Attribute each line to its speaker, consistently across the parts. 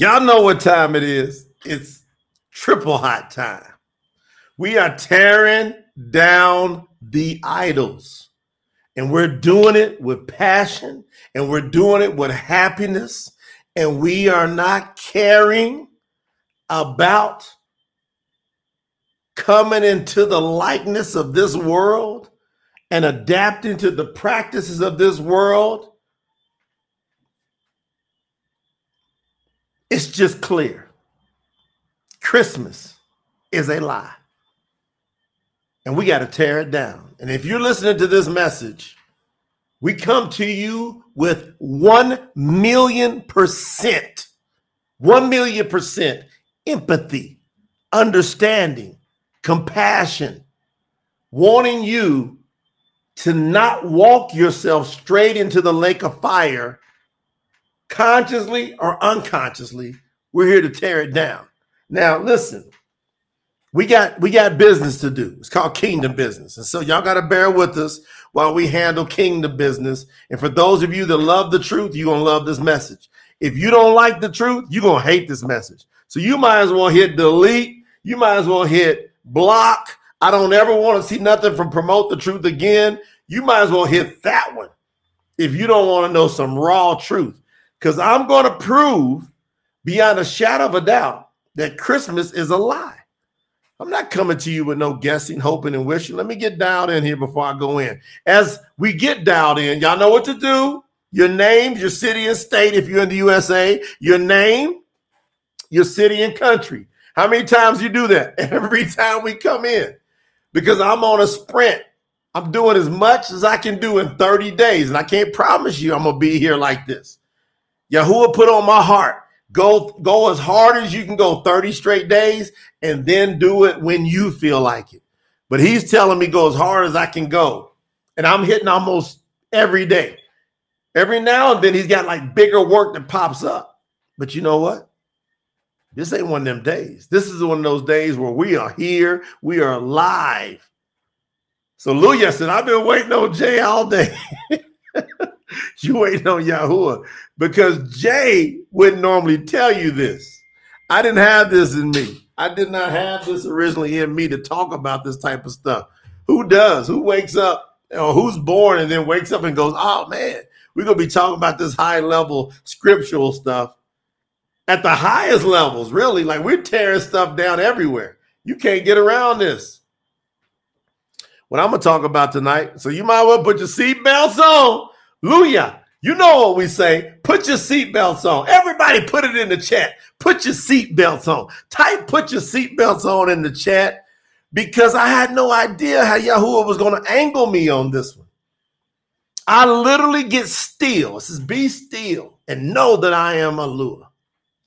Speaker 1: Y'all know what time it is. It's triple hot time. We are tearing down the idols. And we're doing it with passion and we're doing it with happiness. And we are not caring about coming into the likeness of this world and adapting to the practices of this world. It's just clear. Christmas is a lie. And we got to tear it down. And if you're listening to this message, we come to you with 1 million percent, 1 million percent empathy, understanding, compassion, wanting you to not walk yourself straight into the lake of fire consciously or unconsciously. We're here to tear it down. Now, listen, we got we got business to do. It's called kingdom business. And so y'all got to bear with us while we handle kingdom business. And for those of you that love the truth, you're to love this message. If you don't like the truth, you're to hate this message. So you might as well hit delete. You might as well hit block. I don't ever want to see nothing from promote the truth again. You might as well hit that one if you don't want to know some raw truth. Because I'm going to prove beyond a shadow of a doubt that Christmas is a lie. I'm not coming to you with no guessing, hoping, and wishing. Let me get dialed in here before I go in. As we get dialed in, y'all know what to do. Your name, your city and state, if you're in the USA, your name, your city and country. How many times you do that? Every time we come in. Because I'm on a sprint. I'm doing as much as I can do in 30 days. And I can't promise you I'm gonna be here like this. Yahuwah put on my heart Go go as hard as you can go 30 straight days and then do it when you feel like it. But he's telling me go as hard as I can go. And I'm hitting almost every day. Every now and then he's got like bigger work that pops up. But you know what? This ain't one of them days. This is one of those days where we are here, we are alive. So Luya said, I've been waiting on Jay all day. you waiting on Yahuwah because Jay wouldn't normally tell you this. I didn't have this in me. I did not have this originally in me to talk about this type of stuff. Who does? Who wakes up or who's born and then wakes up and goes, oh man, we're going to be talking about this high level scriptural stuff at the highest levels, really. Like we're tearing stuff down everywhere. You can't get around this. What I'm going to talk about tonight. So you might well put your seatbelts on Hallelujah. You know what we say. Put your seatbelts on. Everybody put it in the chat. Put your seatbelts on. Type put your seatbelts on in the chat because I had no idea how Yahuwah was going to angle me on this one. I literally get still. It says, be still and know that I am a lure.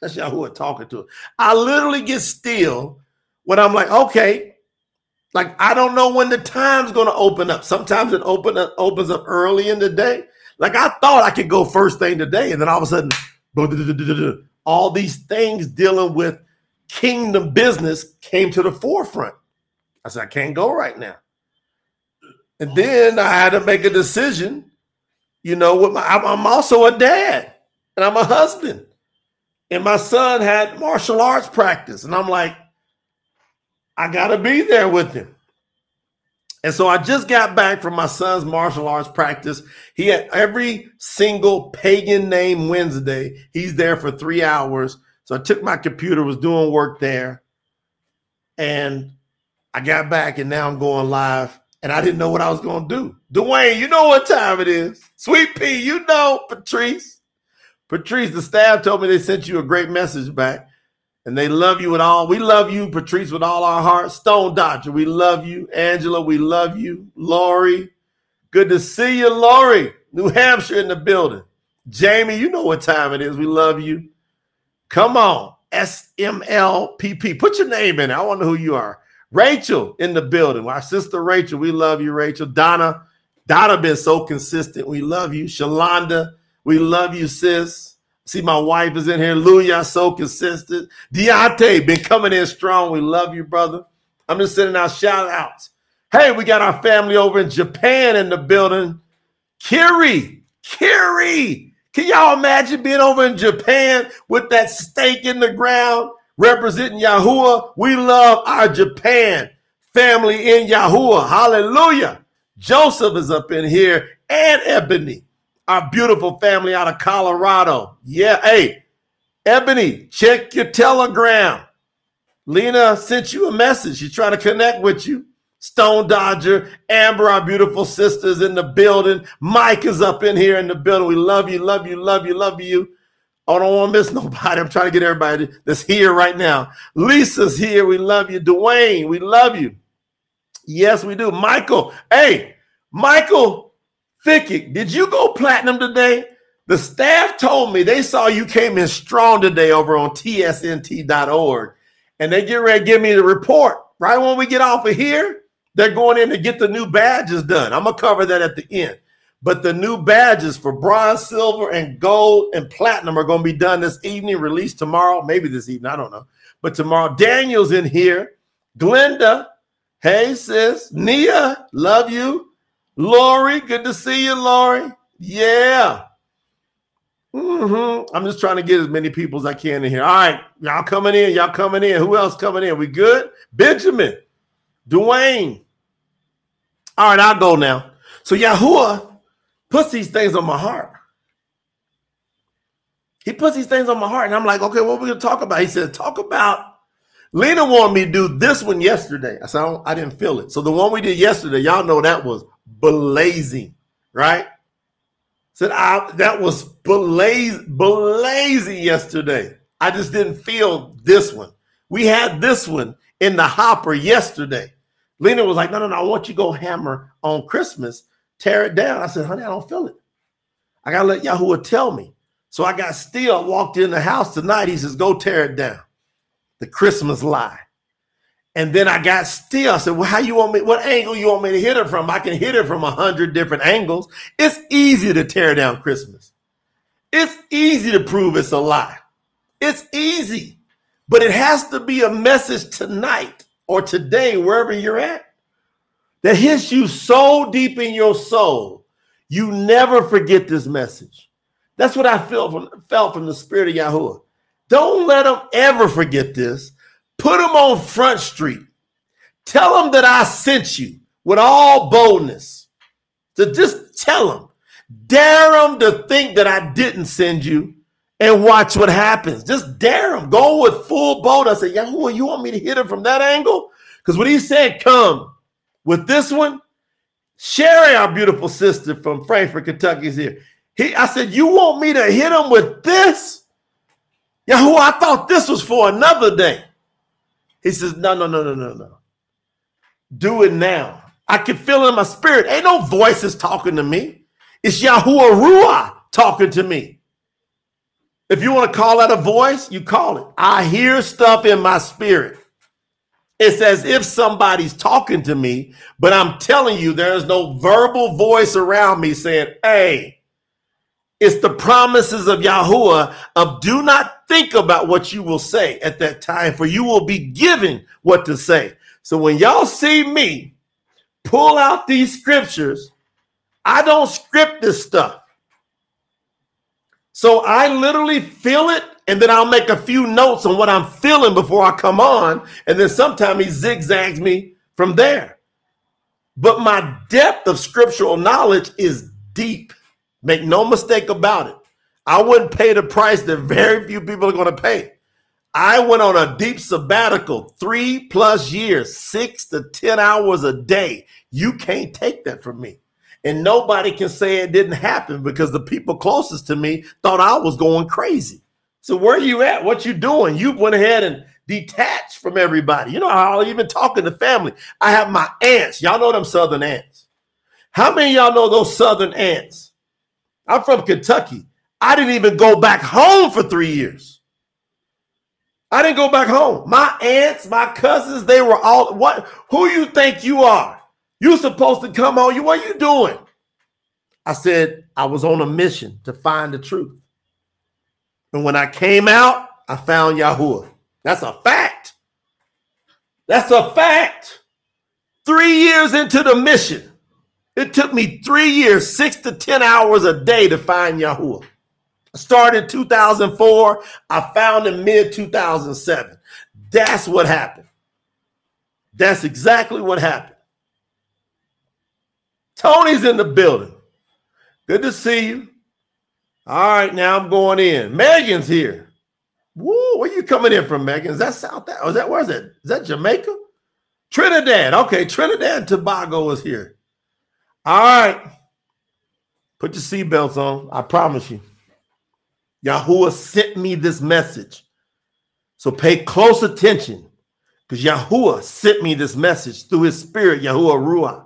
Speaker 1: That's Yahuwah talking to it. I literally get still when I'm like, okay, like I don't know when the time's going to open up. Sometimes it open up, opens up early in the day. Like I thought I could go first thing today, and then all of a sudden, all these things dealing with kingdom business came to the forefront. I said, I can't go right now. And then I had to make a decision. You know, with my, I'm also a dad and I'm a husband. And my son had martial arts practice. And I'm like, I got to be there with him. And so I just got back from my son's martial arts practice. He had every single pagan name Wednesday. He's there for three hours. So I took my computer, was doing work there, and I got back, and now I'm going live. And I didn't know what I was going to do. Dwayne, you know what time it is. Sweet Pea, you know, Patrice. Patrice, the staff told me they sent you a great message back and they love you with all. We love you, Patrice, with all our hearts. Stone Doctor, we love you. Angela, we love you. Lori, good to see you, Lori. New Hampshire in the building. Jamie, you know what time it is. We love you. Come on, SMLPP. Put your name in. I want to know who you are. Rachel in the building. Our sister Rachel, we love you, Rachel. Donna, Donna been so consistent. We love you. Shalonda, we love you, sis. See, my wife is in here. Louis, so consistent. Deontay, been coming in strong. We love you, brother. I'm just sending out shout outs. Hey, we got our family over in Japan in the building. Kiri, Kiri, Can y'all imagine being over in Japan with that stake in the ground representing Yahuwah? We love our Japan family in Yahuwah. Hallelujah. Joseph is up in here and Ebony, our beautiful family out of Colorado. Yeah, hey, Ebony, check your telegram. Lena sent you a message. She's trying to connect with you. Stone Dodger, Amber, our beautiful sisters in the building. Mike is up in here in the building. We love you, love you, love you, love you. I don't want to miss nobody. I'm trying to get everybody that's here right now. Lisa's here. We love you. Dwayne, we love you. Yes, we do. Michael, hey, Michael Thickick, did you go platinum today? The staff told me they saw you came in strong today over on tsnt.org. And they get ready to give me the report. Right when we get off of here, they're going in to get the new badges done. I'm to cover that at the end. But the new badges for bronze, silver, and gold and platinum are going to be done this evening, released tomorrow, maybe this evening, I don't know. But tomorrow, Daniel's in here. Glenda, hey sis. Nia, love you. Lori, good to see you, Lori. Yeah. Mm-hmm. I'm just trying to get as many people as I can in here. All right, y'all coming in, y'all coming in. Who else coming in? We good? Benjamin, Dwayne. All right, I'll go now. So Yahuwah puts these things on my heart. He puts these things on my heart, and I'm like, okay, what are we gonna talk about? He said, talk about. Lena wanted me to do this one yesterday. I said, I, I didn't feel it. So the one we did yesterday, y'all know that was blazing, right? Said I that was blaz- blazing yesterday. I just didn't feel this one. We had this one in the hopper yesterday. Lena was like, no, no, no, I want you to go hammer on Christmas, tear it down. I said, honey, I don't feel it. I gotta let Yahuwah tell me. So I got still walked in the house tonight. He says, go tear it down. The Christmas lie. And then I got still. I said, Well, how you want me? What angle you want me to hit it from? I can hit it from a hundred different angles. It's easy to tear down Christmas. It's easy to prove it's a lie. It's easy. But it has to be a message tonight or today, wherever you're at, that hits you so deep in your soul, you never forget this message. That's what I felt from, felt from the Spirit of Yahuwah. Don't let them ever forget this Put them on Front Street. Tell them that I sent you with all boldness. To just tell them, dare them to think that I didn't send you and watch what happens. Just dare them. Go with full bold. I said, Yahoo, you want me to hit him from that angle? Because when he said come with this one, Sherry, our beautiful sister from Frankfort, Kentucky, is here. He, I said, You want me to hit him with this? Yahoo, I thought this was for another day. He says, No, no, no, no, no, no. Do it now. I can feel it in my spirit. Ain't no voices talking to me. It's Yahuwah Ruah talking to me. If you want to call that a voice, you call it. I hear stuff in my spirit. It's as if somebody's talking to me, but I'm telling you, there's no verbal voice around me saying, Hey, it's the promises of Yahuwah of do not think about what you will say at that time, for you will be given what to say. So when y'all see me pull out these scriptures, I don't script this stuff. So I literally feel it, and then I'll make a few notes on what I'm feeling before I come on, and then sometimes he zigzags me from there. But my depth of scriptural knowledge is deep. Make no mistake about it. I wouldn't pay the price that very few people are going to pay. I went on a deep sabbatical, three plus years, six to 10 hours a day. You can't take that from me. And nobody can say it didn't happen because the people closest to me thought I was going crazy. So where you at? What you doing? You went ahead and detached from everybody. You know how I even talking to family. I have my aunts. Y'all know them southern aunts. How many y'all know those southern aunts? I'm from Kentucky. I didn't even go back home for three years. I didn't go back home. My aunts, my cousins, they were all what who you think you are? You supposed to come on. You what are you doing? I said I was on a mission to find the truth. And when I came out, I found Yahuwah. That's a fact. That's a fact. Three years into the mission, it took me three years, six to 10 hours a day to find Yahuwah. Started 2004. I found in mid 2007. That's what happened. That's exactly what happened. Tony's in the building. Good to see you. All right, now I'm going in. Megan's here. Woo, where you coming in from, Megan? Is that South? Is that where is that? Is that Jamaica? Trinidad. Okay, Trinidad Tobago is here. All right. Put your seatbelts on. I promise you. Yahuwah sent me this message. So pay close attention because Yahuwah sent me this message through his spirit, Yahuwah Ruah.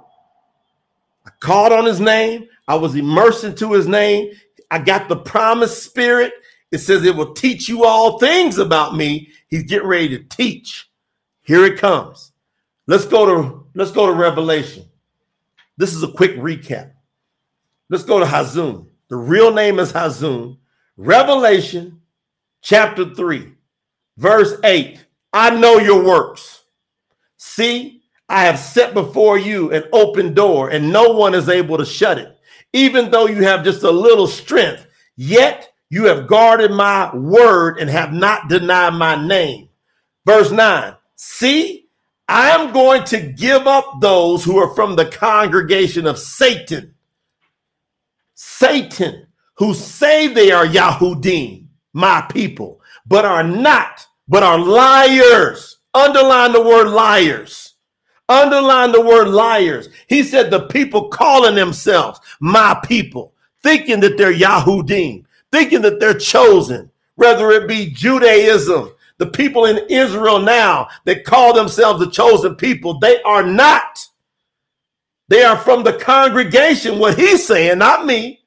Speaker 1: I called on his name. I was immersed into his name. I got the promised spirit. It says it will teach you all things about me. He's getting ready to teach. Here it comes. Let's go to let's go to Revelation. This is a quick recap. Let's go to Hazun. The real name is Hazun. Revelation chapter 3, verse 8. I know your works. See, I have set before you an open door, and no one is able to shut it. Even though you have just a little strength, yet you have guarded my word and have not denied my name. Verse 9 See, I am going to give up those who are from the congregation of Satan. Satan, who say they are Yahudim, my people, but are not, but are liars. Underline the word liars. Underline the word liars. He said the people calling themselves my people, thinking that they're Yahudim, thinking that they're chosen, whether it be Judaism, the people in Israel now that call themselves the chosen people, they are not. They are from the congregation. What he's saying, not me.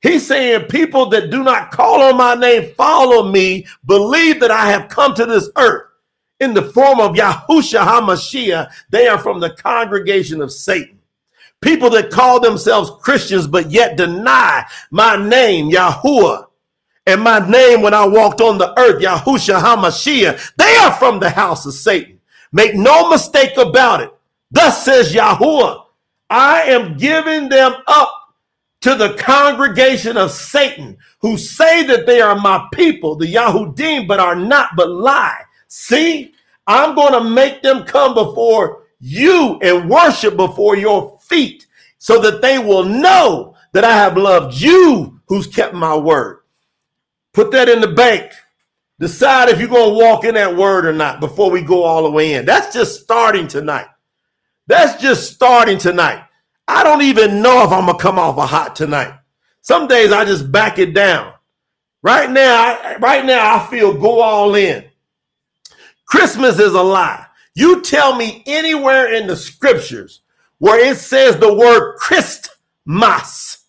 Speaker 1: He's saying people that do not call on my name, follow me, believe that I have come to this earth in the form of Yahusha HaMashiach. They are from the congregation of Satan. People that call themselves Christians, but yet deny my name, Yahuwah, and my name when I walked on the earth, Yahusha HaMashiach, they are from the house of Satan. Make no mistake about it. Thus says Yahuwah, I am giving them up to the congregation of Satan who say that they are my people, the Yahudim, but are not, but lie. See, I'm going to make them come before you and worship before your feet so that they will know that I have loved you who's kept my word. Put that in the bank. Decide if you're going to walk in that word or not before we go all the way in. That's just starting tonight. That's just starting tonight. I don't even know if I'm to come off a hot tonight. Some days I just back it down. Right now, right now I feel go all in. Christmas is a lie. You tell me anywhere in the scriptures where it says the word Christmas,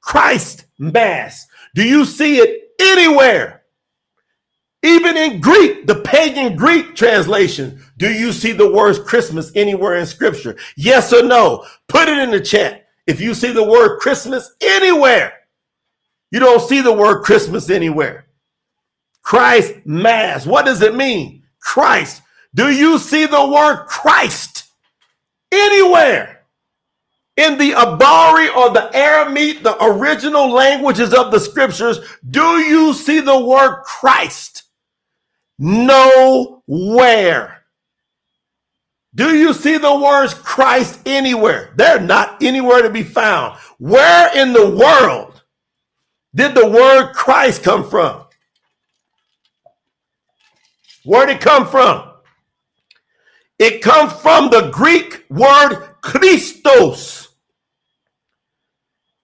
Speaker 1: Christ Mass. Do you see it anywhere. Even in Greek, the pagan Greek translation, do you see the word Christmas anywhere in scripture? Yes or no? Put it in the chat. If you see the word Christmas anywhere, you don't see the word Christmas anywhere. Christ Mass. What does it mean? Christ. Do you see the word Christ anywhere? in the Abari or the Aramaic, the original languages of the scriptures, do you see the word Christ? Nowhere. Do you see the words Christ anywhere? They're not anywhere to be found. Where in the world did the word Christ come from? Where did it come from? It comes from the Greek word Christos.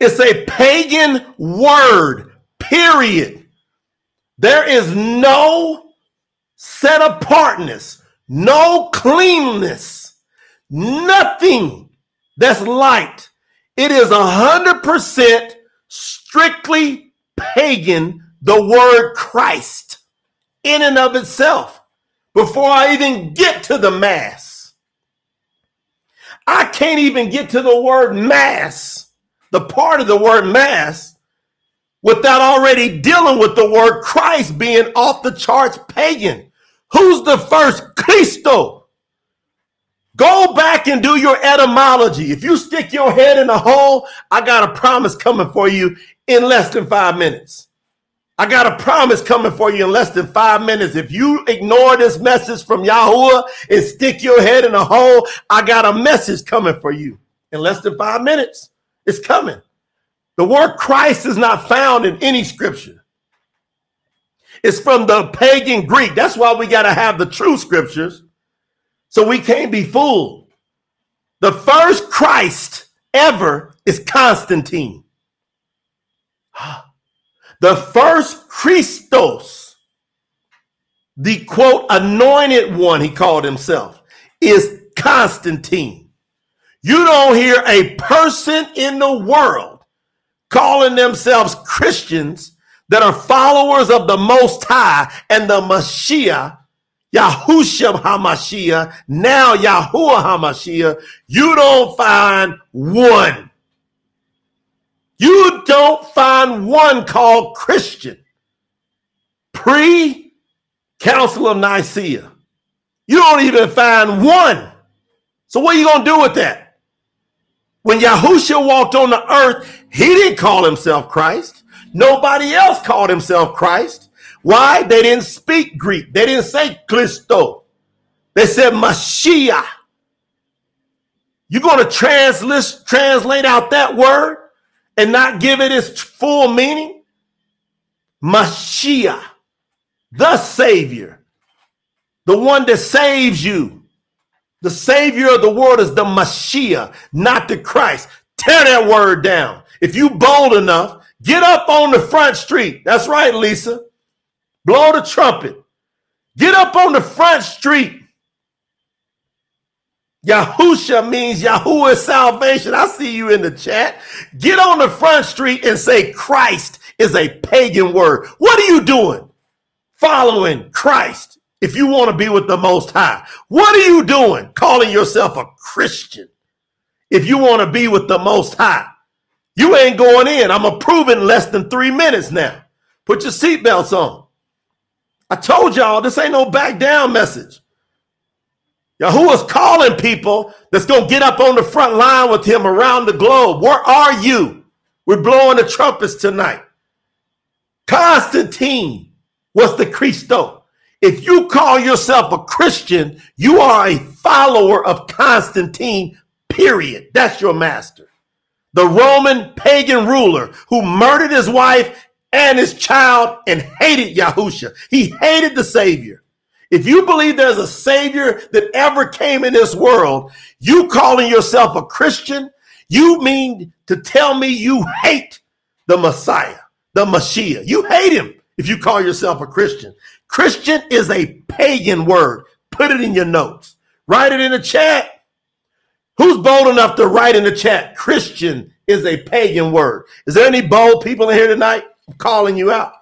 Speaker 1: It's a pagan word, period. There is no set apartness, no cleanness, nothing that's light. It is a hundred percent strictly pagan, the word Christ in and of itself. Before I even get to the mass, I can't even get to the word mass the part of the word mass without already dealing with the word Christ being off the charts pagan. Who's the first? Christo. Go back and do your etymology. If you stick your head in a hole, I got a promise coming for you in less than five minutes. I got a promise coming for you in less than five minutes. If you ignore this message from Yahuwah and stick your head in a hole, I got a message coming for you in less than five minutes. It's coming. The word Christ is not found in any scripture. It's from the pagan Greek. That's why we got to have the true scriptures so we can't be fooled. The first Christ ever is Constantine. The first Christos, the quote, anointed one, he called himself, is Constantine. You don't hear a person in the world calling themselves Christians that are followers of the Most High and the Mashiach, Yahushua HaMashiach, now Yahuwah HaMashiach, you don't find one. You don't find one called Christian. Pre Council of Nicaea. You don't even find one. So what are you going to do with that? When Yahushua walked on the earth, he didn't call himself Christ. Nobody else called himself Christ. Why? They didn't speak Greek. They didn't say Christo. They said Mashiach. You're going to translate, translate out that word? and not give it its full meaning? Mashiach, the Savior, the one that saves you. The Savior of the world is the Mashiach, not the Christ. Tear that word down. If you bold enough, get up on the front street. That's right, Lisa. Blow the trumpet. Get up on the front street Yahusha means Yahuwah salvation. I see you in the chat. Get on the front street and say Christ is a pagan word. What are you doing? Following Christ if you want to be with the Most High. What are you doing calling yourself a Christian if you want to be with the Most High? You ain't going in. I'm approving less than three minutes now. Put your seatbelts on. I told y'all this ain't no back down message. Yahuwah's calling people that's going to get up on the front line with him around the globe. Where are you? We're blowing the trumpets tonight. Constantine was the Christo. If you call yourself a Christian, you are a follower of Constantine, period. That's your master. The Roman pagan ruler who murdered his wife and his child and hated Yahusha. He hated the Savior. If you believe there's a savior that ever came in this world, you calling yourself a Christian, you mean to tell me you hate the Messiah, the Mashiach. You hate him if you call yourself a Christian. Christian is a pagan word. Put it in your notes. Write it in the chat. Who's bold enough to write in the chat? Christian is a pagan word. Is there any bold people in here tonight? I'm calling you out.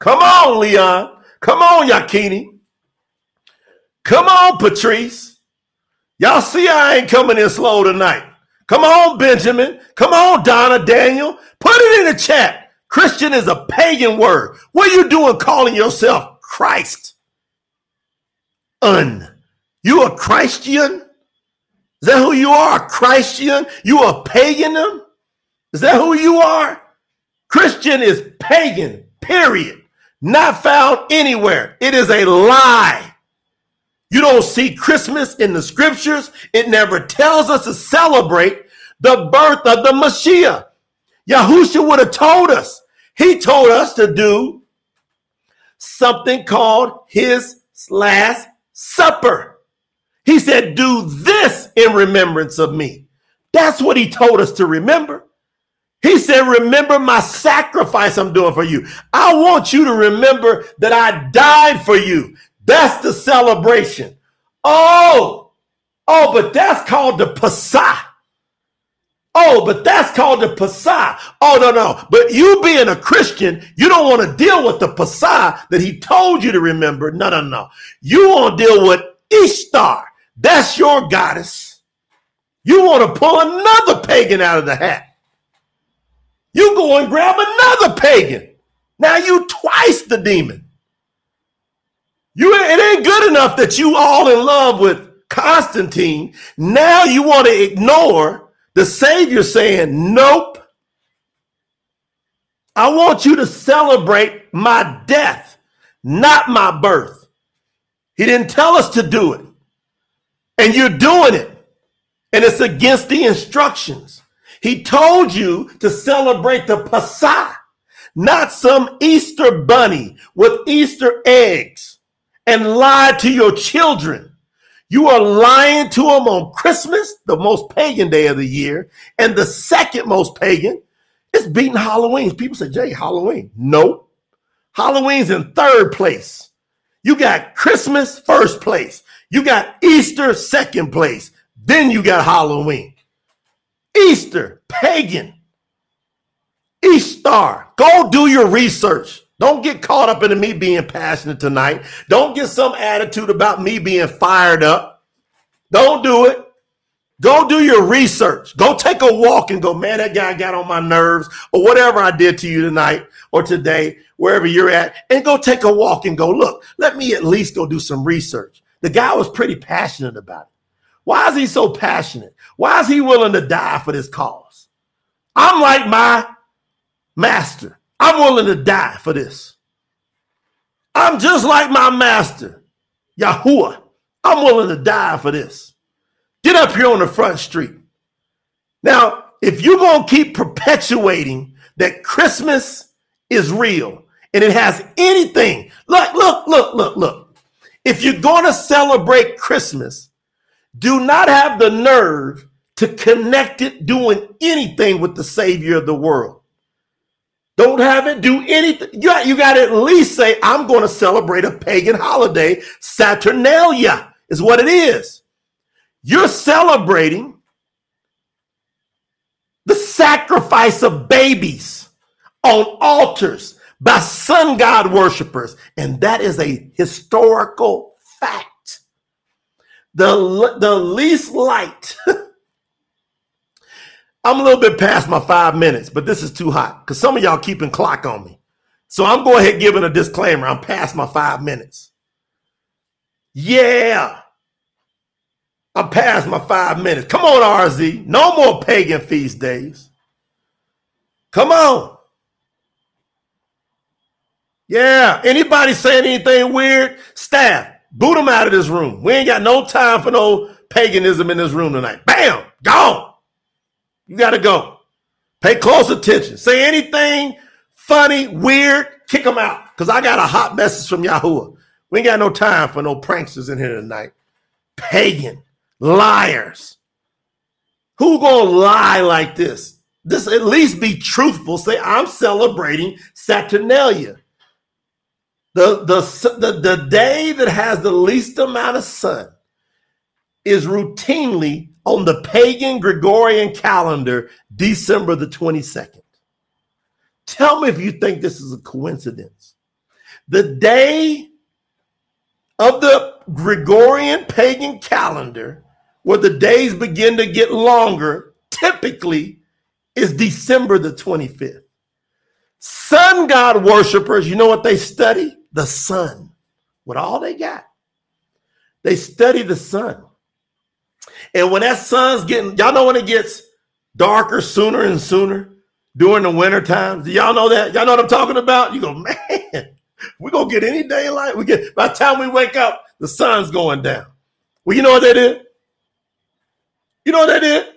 Speaker 1: Come on, Leon. Come on, Yakini. Come on, Patrice. Y'all see I ain't coming in slow tonight. Come on, Benjamin. Come on, Donna, Daniel. Put it in the chat. Christian is a pagan word. What are you doing calling yourself Christ? Un. You a Christian? Is that who you are? Christian? You a pagan? Is that who you are? Christian is pagan, period. Not found anywhere. It is a lie. You don't see Christmas in the scriptures. It never tells us to celebrate the birth of the Messiah. Yahusha would have told us. He told us to do something called his last supper. He said, Do this in remembrance of me. That's what he told us to remember. He said, Remember my sacrifice I'm doing for you. I want you to remember that I died for you. That's the celebration. Oh, oh, but that's called the Passah. Oh, but that's called the Passah. Oh, no, no. But you being a Christian, you don't want to deal with the Passah that he told you to remember. No, no, no. You want to deal with Ishtar. That's your goddess. You want to pull another pagan out of the hat. You go and grab another pagan. Now you twice the demon. You it ain't good enough that you all in love with Constantine. Now you want to ignore the Savior saying, Nope. I want you to celebrate my death, not my birth. He didn't tell us to do it. And you're doing it. And it's against the instructions. He told you to celebrate the Passah, not some Easter bunny with Easter eggs and lie to your children. You are lying to them on Christmas, the most pagan day of the year, and the second most pagan It's beating Halloween. People say, Jay, Halloween. No. Halloween's in third place. You got Christmas first place. You got Easter second place. Then you got Halloween. Easter, pagan. Easter. Go do your research. Don't get caught up into me being passionate tonight. Don't get some attitude about me being fired up. Don't do it. Go do your research. Go take a walk and go, man, that guy got on my nerves, or whatever I did to you tonight or today, wherever you're at, and go take a walk and go, look, let me at least go do some research. The guy was pretty passionate about it. Why is he so passionate? Why is he willing to die for this cause? I'm like my master. I'm willing to die for this. I'm just like my master, Yahuwah. I'm willing to die for this. Get up here on the front street. Now, if you're going to keep perpetuating that Christmas is real and it has anything, look, look, look, look, look. If you're going to celebrate Christmas, do not have the nerve to connect it doing anything with the Savior of the world. Don't have it do anything. You got, you got to at least say, I'm going to celebrate a pagan holiday. Saturnalia is what it is. You're celebrating the sacrifice of babies on altars by sun god worshipers. And that is a historical fact. The, the least light. I'm a little bit past my five minutes, but this is too hot because some of y'all keeping clock on me. So I'm going ahead giving a disclaimer. I'm past my five minutes. Yeah. I'm past my five minutes. Come on, RZ. No more pagan feast days. Come on. Yeah. Anybody saying anything weird? Staff, boot them out of this room. We ain't got no time for no paganism in this room tonight. Bam, gone. You got to go. Pay close attention. Say anything funny, weird, kick them out. Because I got a hot message from Yahuwah. We ain't got no time for no pranksters in here tonight. Pagan liars. Who gonna lie like this? This at least be truthful. Say I'm celebrating Saturnalia. The, the, the, the day that has the least amount of sun is routinely on the pagan Gregorian calendar, December the 22nd. Tell me if you think this is a coincidence. The day of the Gregorian pagan calendar where the days begin to get longer, typically is December the 25th. Sun god worshipers, you know what they study? The sun. with all they got. They study the sun. And when that sun's getting, y'all know when it gets darker sooner and sooner during the winter times? Do y'all know that? Y'all know what I'm talking about? You go, man, we're gonna get any daylight. We get by the time we wake up, the sun's going down. Well, you know what they did? You know what they did?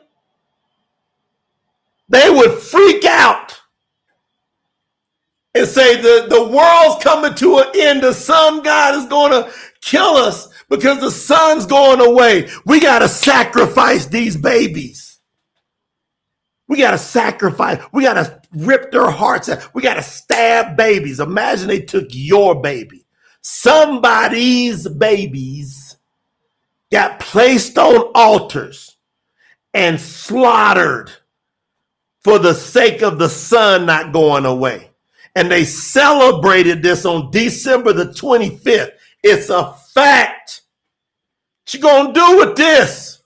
Speaker 1: They would freak out and say the, the world's coming to an end. The sun God is going to kill us because the sun's going away. We got to sacrifice these babies. We got to sacrifice. We got to rip their hearts out. We got to stab babies. Imagine they took your baby. Somebody's babies got placed on altars and slaughtered for the sake of the sun not going away. And they celebrated this on December the 25th. It's a fact. What you gonna do with this?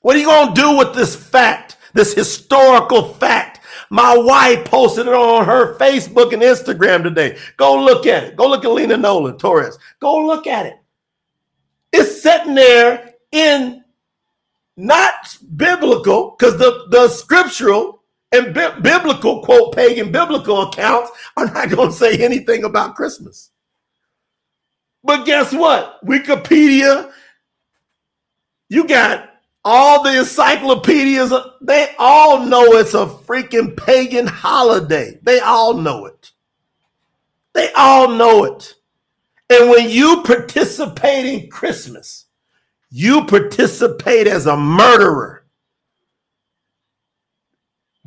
Speaker 1: What are you gonna do with this fact, this historical fact? My wife posted it on her Facebook and Instagram today. Go look at it. Go look at Lena Nolan Torres. Go look at it. It's sitting there in not biblical, because the, the scriptural And bi- biblical, quote, pagan biblical accounts are not going to say anything about Christmas. But guess what? Wikipedia, you got all the encyclopedias, they all know it's a freaking pagan holiday. They all know it. They all know it. And when you participate in Christmas, you participate as a murderer.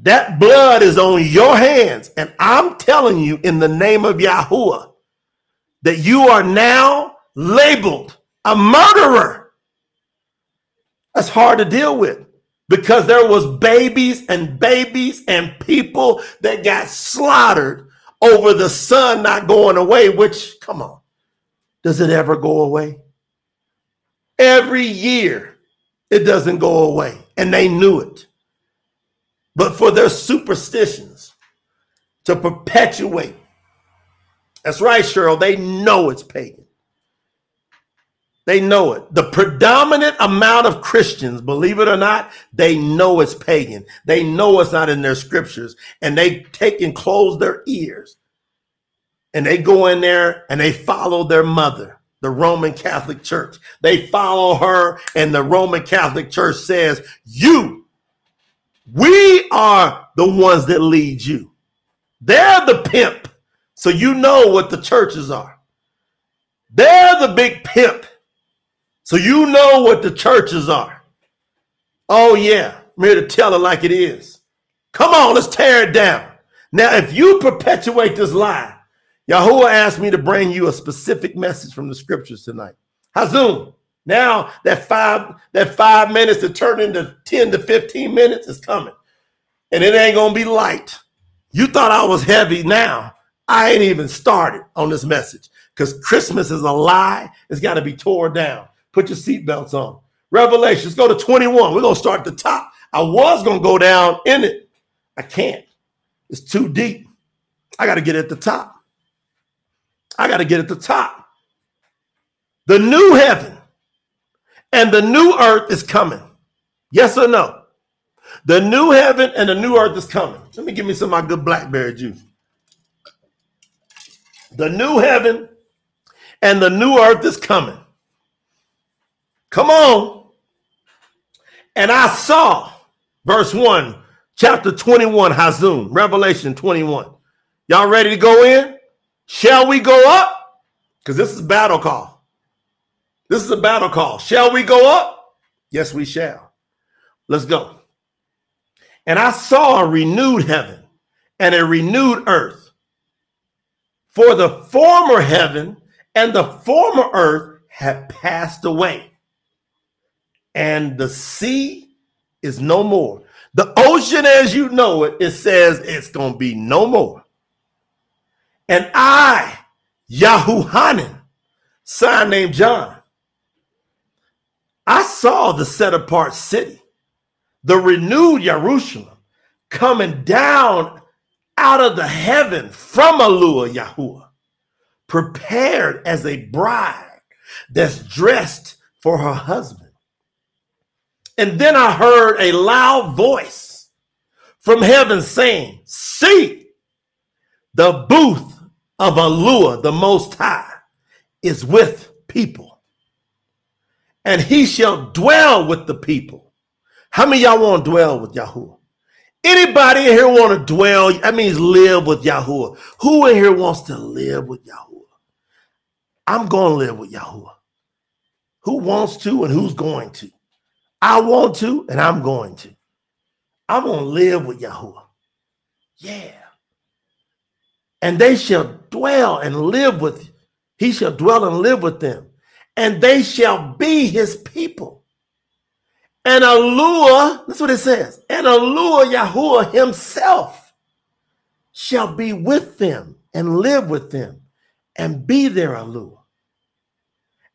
Speaker 1: That blood is on your hands. And I'm telling you, in the name of Yahuwah, that you are now labeled a murderer. That's hard to deal with because there was babies and babies and people that got slaughtered over the sun not going away, which, come on, does it ever go away? Every year, it doesn't go away. And they knew it. But for their superstitions to perpetuate, that's right, Cheryl, they know it's pagan. They know it. The predominant amount of Christians, believe it or not, they know it's pagan. They know it's not in their scriptures. And they take and close their ears. And they go in there and they follow their mother, the Roman Catholic Church. They follow her, and the Roman Catholic Church says, You, we are the ones that lead you. They're the pimp. So you know what the churches are. They're the big pimp. So you know what the churches are. Oh, yeah. I'm here to tell it like it is. Come on, let's tear it down. Now, if you perpetuate this lie, Yahuwah asked me to bring you a specific message from the scriptures tonight. Hazun. Now that five that five minutes to turn into 10 to 15 minutes is coming. And it ain't gonna be light. You thought I was heavy now. I ain't even started on this message because Christmas is a lie. It's got to be torn down. Put your seatbelts on. Revelation, let's go to 21. We're going to start the top. I was going to go down in it. I can't. It's too deep. I got to get at the top. I got to get at the top. The new heaven and the new earth is coming. Yes or no? The new heaven and the new earth is coming. Let me give me some of my good blackberry juice. The new heaven and the new earth is coming. Come on. And I saw, verse 1, chapter 21, Hazun, Revelation 21. Y'all ready to go in? Shall we go up? Because this is battle call. This is a battle call. Shall we go up? Yes, we shall. Let's go. And I saw a renewed heaven and a renewed earth. For the former heaven and the former earth have passed away, and the sea is no more. The ocean, as you know it, it says it's going to be no more. And I, Yahuhanan, son named John, I saw the set apart city, the renewed Jerusalem, coming down out of the heaven from Alua Yahuwah, prepared as a bride that's dressed for her husband. And then I heard a loud voice from heaven saying, See, the booth of Alua, the Most High, is with people, and he shall dwell with the people. How many y'all want to dwell with Yahuwah? Anybody in here want to dwell? That means live with Yahuwah. Who in here wants to live with Yahuwah? I'm going to live with Yahuwah. Who wants to and who's going to? I want to and I'm going to. I'm going to live with Yahuwah. Yeah. And they shall dwell and live with, he shall dwell and live with them. And they shall be his people and Alua, that's what it says, and Alua Yahuwah himself shall be with them and live with them and be their Alua.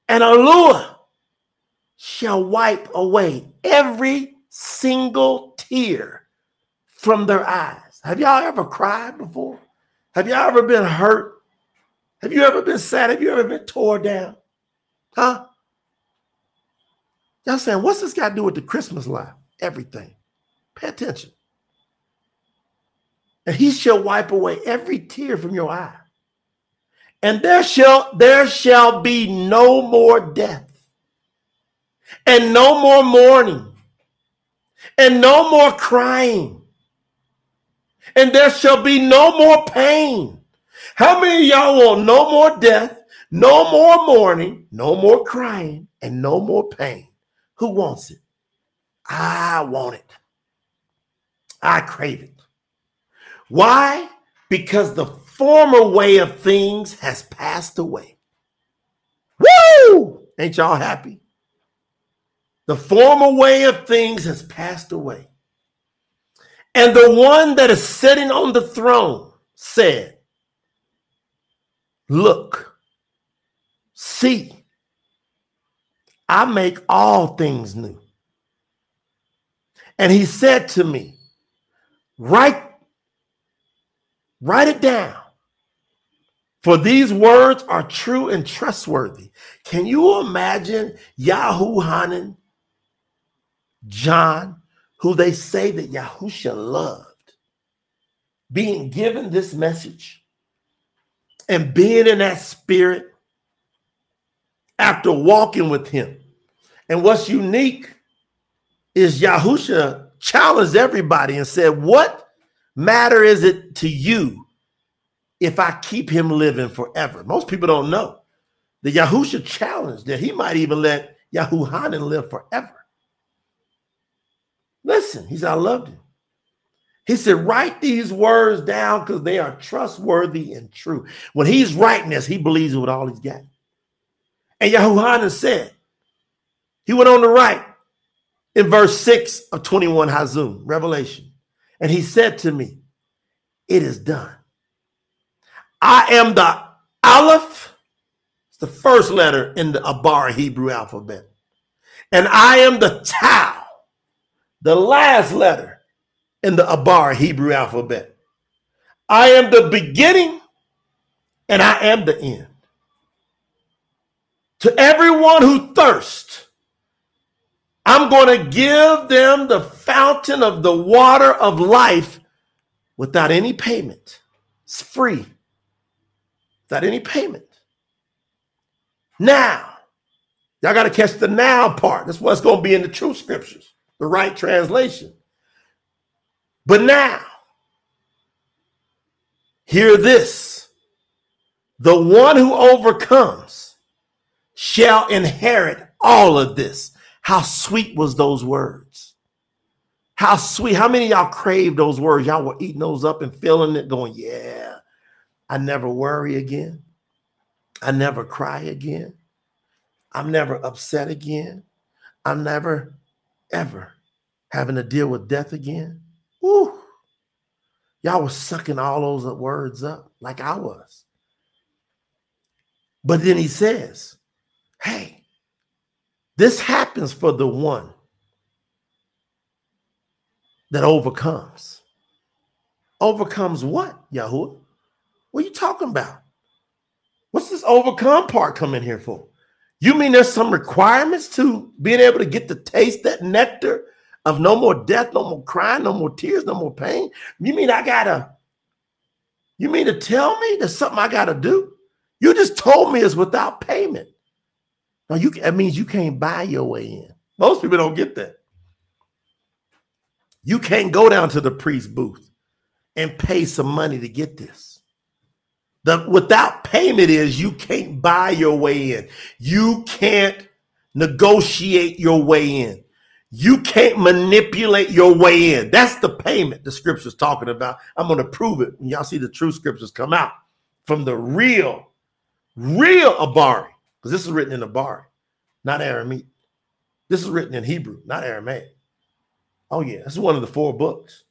Speaker 1: And Alua shall wipe away every single tear from their eyes. Have y'all ever cried before? Have y'all ever been hurt? Have you ever been sad? Have you ever been tore down? Huh? Y'all saying, what's this got to do with the Christmas life? Everything. Pay attention. and he shall wipe away every tear from your eye. And there shall there shall be no more death, and no more mourning, and no more crying, and there shall be no more pain. How many y'all want no more death, no more mourning, no more crying, and no more pain? Who wants it? I want it. I crave it. Why? Because the former way of things has passed away. Woo! Ain't y'all happy? The former way of things has passed away. And the one that is sitting on the throne said, Look, see, I make all things new. And he said to me, Write, write it down. For these words are true and trustworthy. Can you imagine Yahuhanan, John, who they say that Yahusha loved, being given this message and being in that spirit after walking with him? And what's unique is Yahusha challenged everybody and said, What matter is it to you if I keep him living forever? Most people don't know. The Yahusha challenged that he might even let Yahuhanan live forever. Listen, he said, I loved him. He said, write these words down because they are trustworthy and true. When he's writing this, he believes it with all he's got. And Yahuhanan said, he went on to write, in verse 6 of 21 Hazun, Revelation. And he said to me, It is done. I am the Aleph, it's the first letter in the Abar Hebrew alphabet. And I am the Tau, the last letter in the Abar Hebrew alphabet. I am the beginning and I am the end. To everyone who thirsts, I'm going to give them the fountain of the water of life without any payment. It's free, without any payment. Now, y'all got to catch the now part. That's what's going to be in the true scriptures, the right translation. But now, hear this the one who overcomes shall inherit all of this how sweet was those words? How sweet. How many y'all craved those words? Y'all were eating those up and feeling it, going, yeah, I never worry again. I never cry again. I'm never upset again. I'm never, ever having to deal with death again. Woo. Y'all were sucking all those words up like I was. But then he says, hey, this happens for the one that overcomes. Overcomes what, Yahweh? What are you talking about? What's this overcome part coming here for? You mean there's some requirements to being able to get to taste that nectar of no more death, no more crying, no more tears, no more pain? You mean I gotta, you mean to tell me there's something I gotta do? You just told me it's without payment. Now you that means you can't buy your way in. Most people don't get that. You can't go down to the priest booth and pay some money to get this. The without payment is you can't buy your way in. You can't negotiate your way in. You can't manipulate your way in. That's the payment the scripture's talking about. I'm going to prove it when y'all see the true scriptures come out from the real, real Abari because this is written in Abari, not Aramaic. This is written in Hebrew, not Aramaic. Oh, yeah, this is one of the four books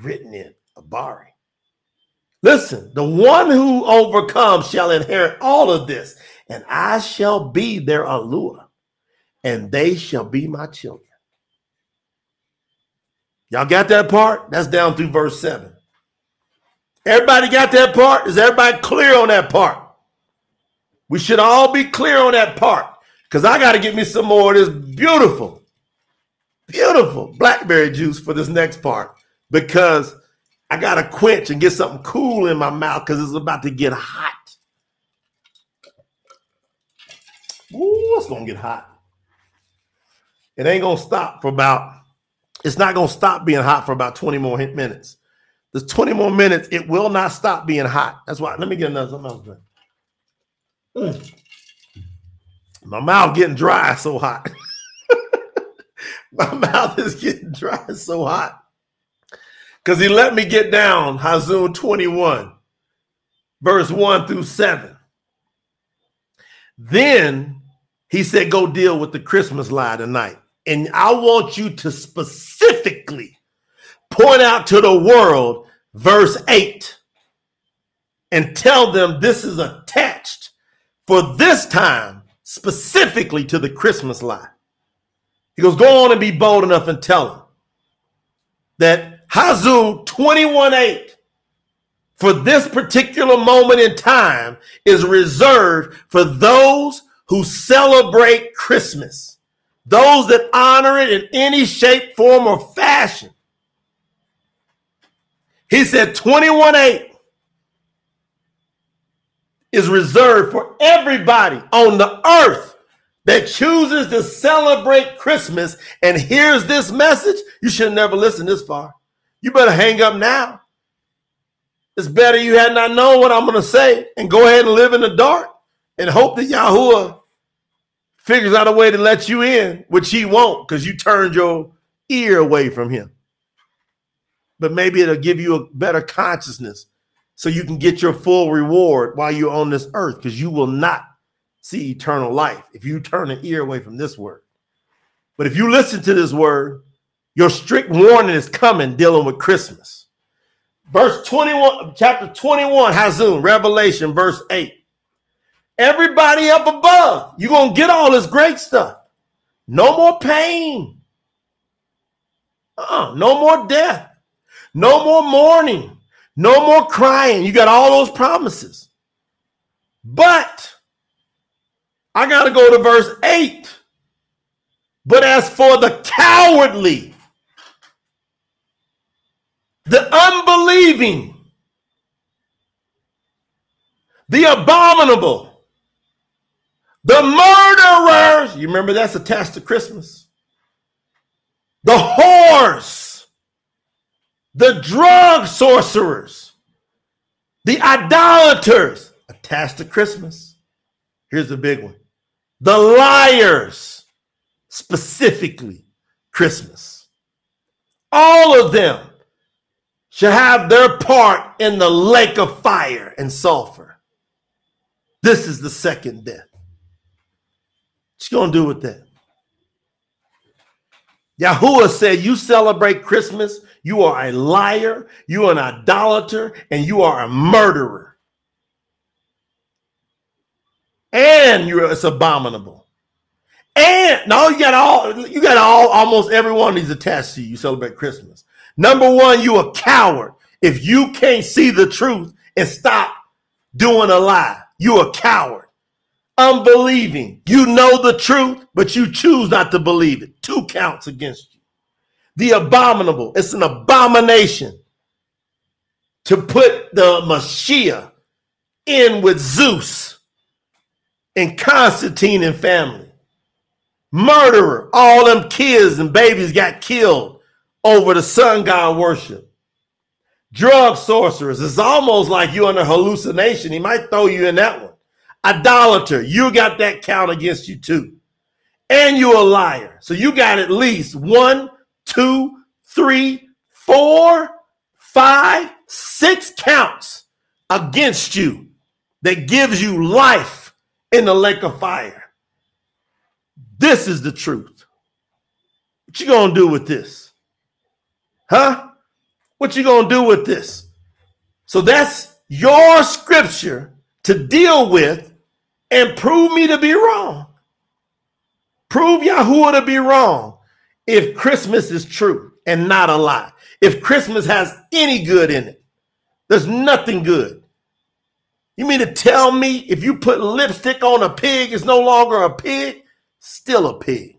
Speaker 1: written in Abari. Listen, the one who overcomes shall inherit all of this, and I shall be their Alua, and they shall be my children. Y'all got that part? That's down through verse 7. Everybody got that part? Is everybody clear on that part? We should all be clear on that part because I got to get me some more of this beautiful, beautiful blackberry juice for this next part because I gotta quench and get something cool in my mouth because it's about to get hot. Ooh, it's gonna get hot. It ain't gonna stop for about, it's not gonna stop being hot for about 20 more minutes. There's 20 more minutes, it will not stop being hot. That's why, let me get another something else. Mm. My mouth getting dry so hot. My mouth is getting dry so hot. Because he let me get down Hazun 21, verse 1 through 7. Then he said, Go deal with the Christmas lie tonight. And I want you to specifically point out to the world verse 8 and tell them this is attached for this time specifically to the Christmas lie. He goes, Go on and be bold enough and tell them that Hazun 21 8 for this particular moment in time is reserved for those who celebrate Christmas, those that honor it in any shape, form, or fashion. He said 21 8 is reserved for everybody on the earth that chooses to celebrate Christmas and hears this message. You should never listen this far. You better hang up now. It's better you had not known what I'm going to say and go ahead and live in the dark and hope that Yahuwah figures out a way to let you in, which he won't because you turned your ear away from him. But maybe it'll give you a better consciousness so you can get your full reward while you're on this earth because you will not see eternal life if you turn an ear away from this word. But if you listen to this word, your strict warning is coming dealing with Christmas. Verse 21, chapter 21, Hazun, Revelation, verse 8. Everybody up above, you're going to get all this great stuff. No more pain. Uh-uh, no more death. No more mourning. No more crying. You got all those promises. But I got to go to verse 8. But as for the cowardly, the unbelieving, the abominable, the murderers. You remember that's attached to Christmas. The whores, the drug sorcerers, the idolaters attached to Christmas. Here's the big one the liars, specifically Christmas. All of them shall have their part in the lake of fire and sulfur. This is the second death. What you gonna do with that? Yahuwah said, You celebrate Christmas, you are a liar, you are an idolater, and you are a murderer. And you're it's abominable. And no, you got all you got all almost every one of these attached to you. You celebrate Christmas. Number one, you a coward. If you can't see the truth and stop doing a lie, you a coward. Unbelieving. You know the truth, but you choose not to believe it. Two counts against you. The abominable. It's an abomination to put the Mashiach in with Zeus and Constantine and family. Murderer. All them kids and babies got killed over the sun god worship. Drug sorcerers, it's almost like you're under hallucination. He might throw you in that one. Idolater, you got that count against you too. And you're a liar. So you got at least one, two, three, four, five, six counts against you that gives you life in the lake of fire. This is the truth. What you gonna do with this? Huh? What you to do with this? So that's your scripture to deal with and prove me to be wrong. Prove Yahuwah to be wrong if Christmas is true and not a lie. If Christmas has any good in it, there's nothing good. You mean to tell me if you put lipstick on a pig, it's no longer a pig? Still a pig.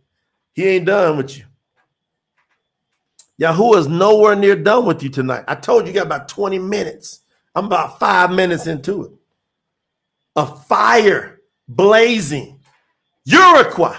Speaker 1: He ain't done with you. Yahoo is nowhere near done with you tonight. I told you, you got about 20 minutes. I'm about five minutes into it. A fire blazing. Uiyqra,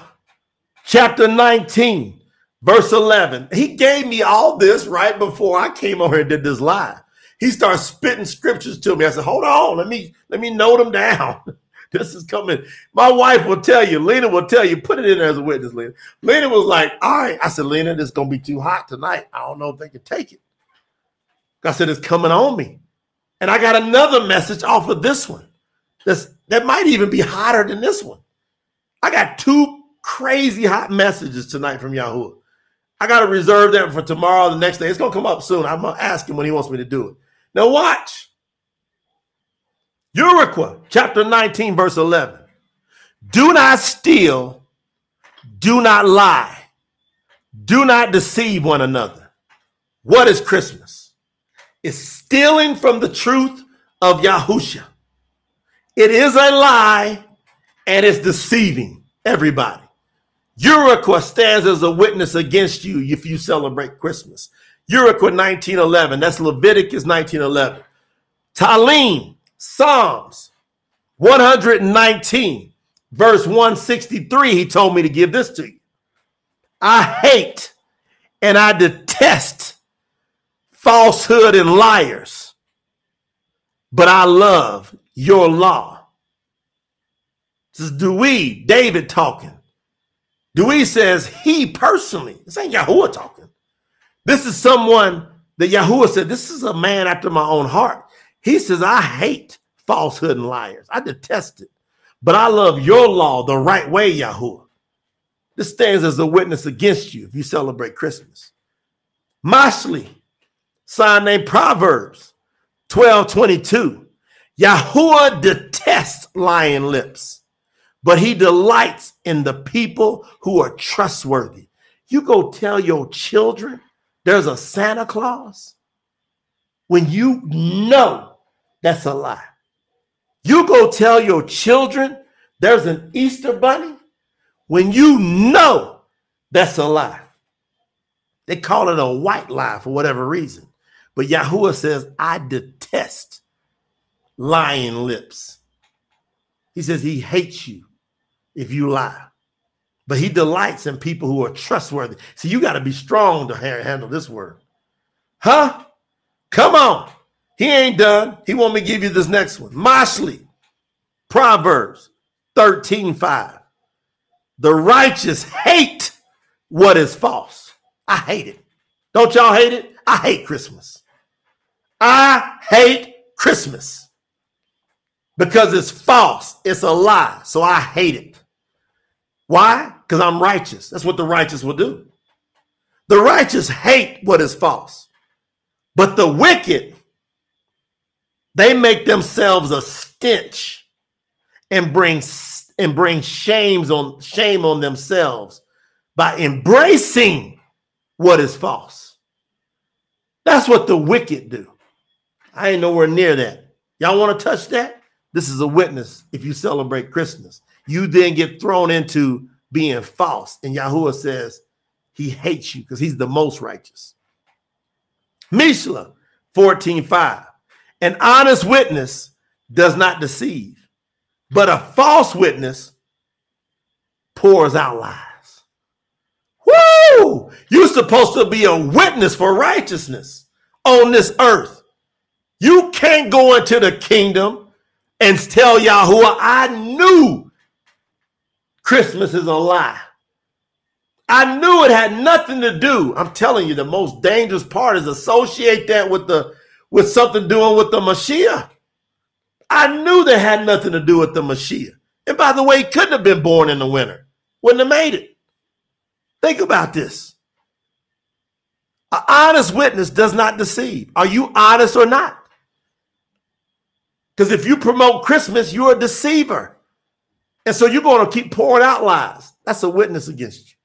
Speaker 1: chapter 19, verse 11. He gave me all this right before I came over and did this live. He starts spitting scriptures to me. I said, hold on, let me let me note them down. this is coming. My wife will tell you, Lena will tell you, put it in there as a witness, Lena. Lena was like, all right. I said, Lena, this is gonna be too hot tonight. I don't know if they can take it. I said, it's coming on me. And I got another message off of this one. That's that might even be hotter than this one. I got two crazy hot messages tonight from Yahoo. I got to reserve that for tomorrow, the next day. It's gonna come up soon. I'm gonna ask him when he wants me to do it. Now watch. Uiyqra, chapter 19, verse 11. Do not steal, do not lie, do not deceive one another. What is Christmas? It's stealing from the truth of Yahusha. It is a lie and it's deceiving everybody. Uiyqra stands as a witness against you if you celebrate Christmas. Uiyqra 1911. That's Leviticus 1911. Tahliym, Psalms 119, verse 163. He told me to give this to you. I hate and I detest falsehood and liars, but I love your law. This is Dewey, David talking. Dewey says he personally, this ain't Yahuwah talking. This is someone that Yahuwah said, This is a man after my own heart. He says, I hate falsehood and liars. I detest it. But I love your law the right way, Yahuwah. This stands as a witness against you if you celebrate Christmas. Mashliy, sign named Proverbs 12 22. Yahuwah detests lying lips, but he delights in the people who are trustworthy. You go tell your children there's a Santa Claus when you know that's a lie. You go tell your children there's an Easter bunny when you know that's a lie. They call it a white lie for whatever reason. But Yahuwah says, I detest lying lips. He says he hates you if you lie but he delights in people who are trustworthy. See, you got to be strong to handle this word. Huh? Come on. He ain't done. He want me to give you this next one. Mashliy, Proverbs 13, 5. The righteous hate what is false. I hate it. Don't y'all hate it? I hate Christmas. I hate Christmas because it's false. It's a lie. So I hate it. Why? Because I'm righteous. That's what the righteous will do. The righteous hate what is false, but the wicked, they make themselves a stench and bring and bring shames on shame on themselves by embracing what is false. That's what the wicked do. I ain't nowhere near that. Y'all want to touch that? This is a witness if you celebrate Christmas you then get thrown into being false. And Yahuwah says he hates you because he's the most righteous. Mashliy 14:5. An honest witness does not deceive, but a false witness pours out lies. Woo! You're supposed to be a witness for righteousness on this earth. You can't go into the kingdom and tell Yahuwah, I knew Christmas is a lie. I knew it had nothing to do. I'm telling you, the most dangerous part is associate that with the with something doing with the Mashiach. I knew they had nothing to do with the Mashiach. And by the way, he couldn't have been born in the winter. Wouldn't have made it. Think about this. An honest witness does not deceive. Are you honest or not? Because if you promote Christmas, you're a deceiver. And so you're going to keep pouring out lies. That's a witness against you.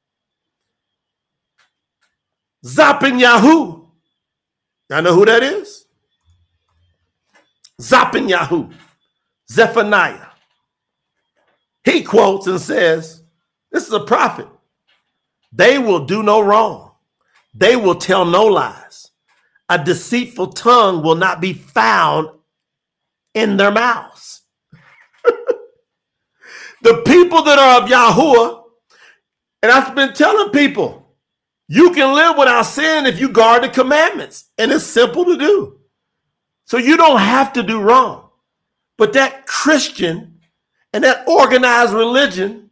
Speaker 1: Tsapanyahu. I know who that is? Tsapanyahu. Zephaniah. He quotes and says, This is a prophet. They will do no wrong. They will tell no lies. A deceitful tongue will not be found in their mouths. the people that are of Yahuwah, and I've been telling people, you can live without sin if you guard the commandments, and it's simple to do. So you don't have to do wrong. But that Christian and that organized religion,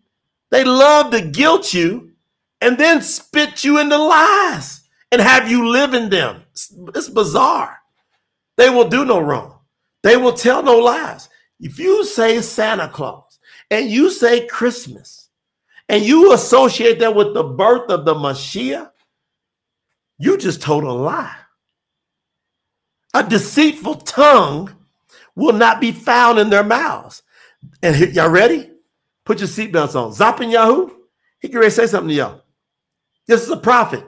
Speaker 1: they love to guilt you and then spit you into lies and have you live in them. It's, it's bizarre. They will do no wrong. They will tell no lies. If you say Santa Claus and you say Christmas and you associate that with the birth of the Messiah, you just told a lie. A deceitful tongue will not be found in their mouths. And y'all ready? Put your seatbelts on. Tsapanyahu, he can say something to y'all. This is a prophet.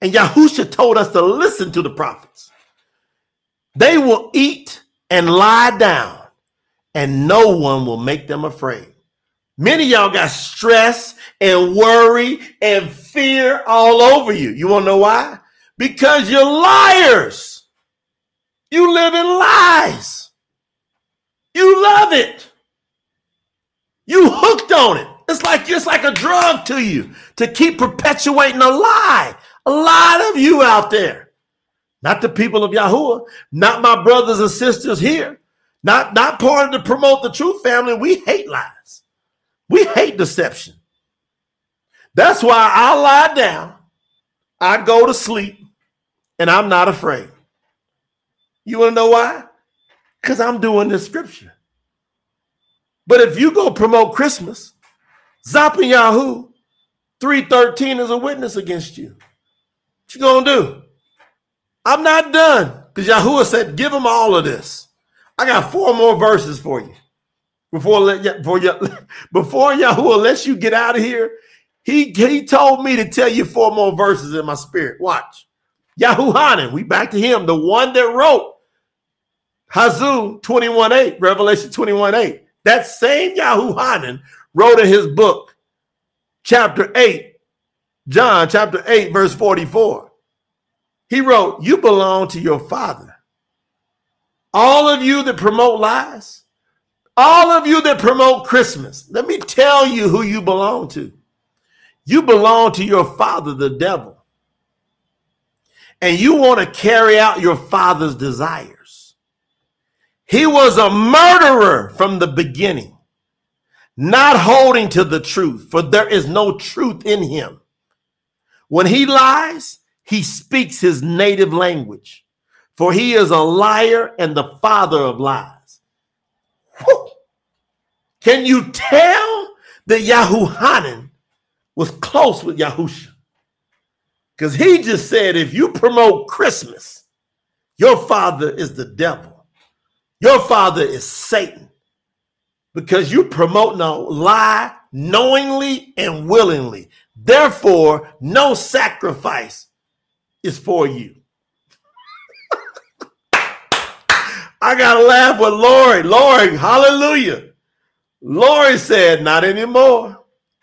Speaker 1: And Yahusha told us to listen to the prophets. They will eat and lie down, and no one will make them afraid. Many y'all got stress and worry and fear all over you. You want to know why? Because you're liars. You live in lies. You love it. You hooked on it. It's like it's like a drug to you to keep perpetuating a lie. A lot of you out there, not the people of Yahuwah, not my brothers and sisters here, not not part of to promote the truth family. We hate lies. We hate deception. That's why I lie down, I go to sleep, and I'm not afraid. You want to know why? Because I'm doing this scripture. But if you go promote Christmas, Tsapanyahu, 313 is a witness against you. What you gonna do? I'm not done because Yahuwah said, give them all of this. I got four more verses for you. Before let before, before Yahuwah lets you get out of here, he, he told me to tell you four more verses in my spirit. Watch. Yahuhanan, we back to him, the one that wrote Hazun 21.8, Revelation 21.8. That same Yahuhanan wrote in his book, chapter 8, John chapter 8, verse 44. He wrote, You belong to your father. All of you that promote lies, all of you that promote Christmas, let me tell you who you belong to. You belong to your father, the devil. And you want to carry out your father's desires. He was a murderer from the beginning not holding to the truth, for there is no truth in him. When he lies, he speaks his native language, for he is a liar and the father of lies. Whew. Can you tell that Yahuhanan was close with Yahusha? Because he just said, if you promote Christmas, your father is the devil. Your father is Satan because you're promoting a lie knowingly and willingly. Therefore, no sacrifice is for you. I gotta laugh with Lori. Lori, hallelujah. Lori said, not anymore.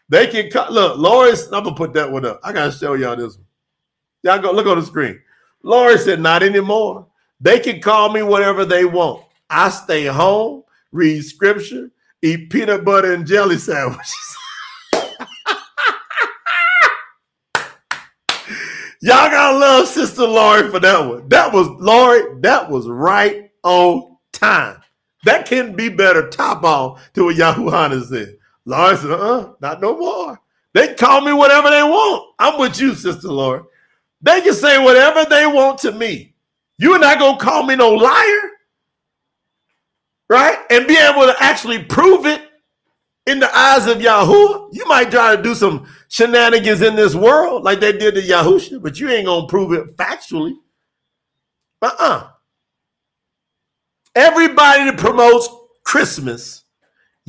Speaker 1: They can cut. Look, Lori's, I'm gonna put that one up. I gotta show y'all this one. Y'all go look on the screen. Lori said, not anymore. They can call me whatever they want. I stay home, read scripture, eat peanut butter and jelly sandwiches. Y'all gotta love Sister Lori for that one. That was Lori, that was right on time. That can't be better top off to what Yahuwah said. Lori said, uh, not no more. They call me whatever they want. I'm with you, Sister Lori. They can say whatever they want to me. You're not gonna call me no liar right? And be able to actually prove it in the eyes of Yahoo. You might try to do some shenanigans in this world like they did to Yahusha, but you ain't gonna prove it factually. Uh-uh. Everybody that promotes Christmas,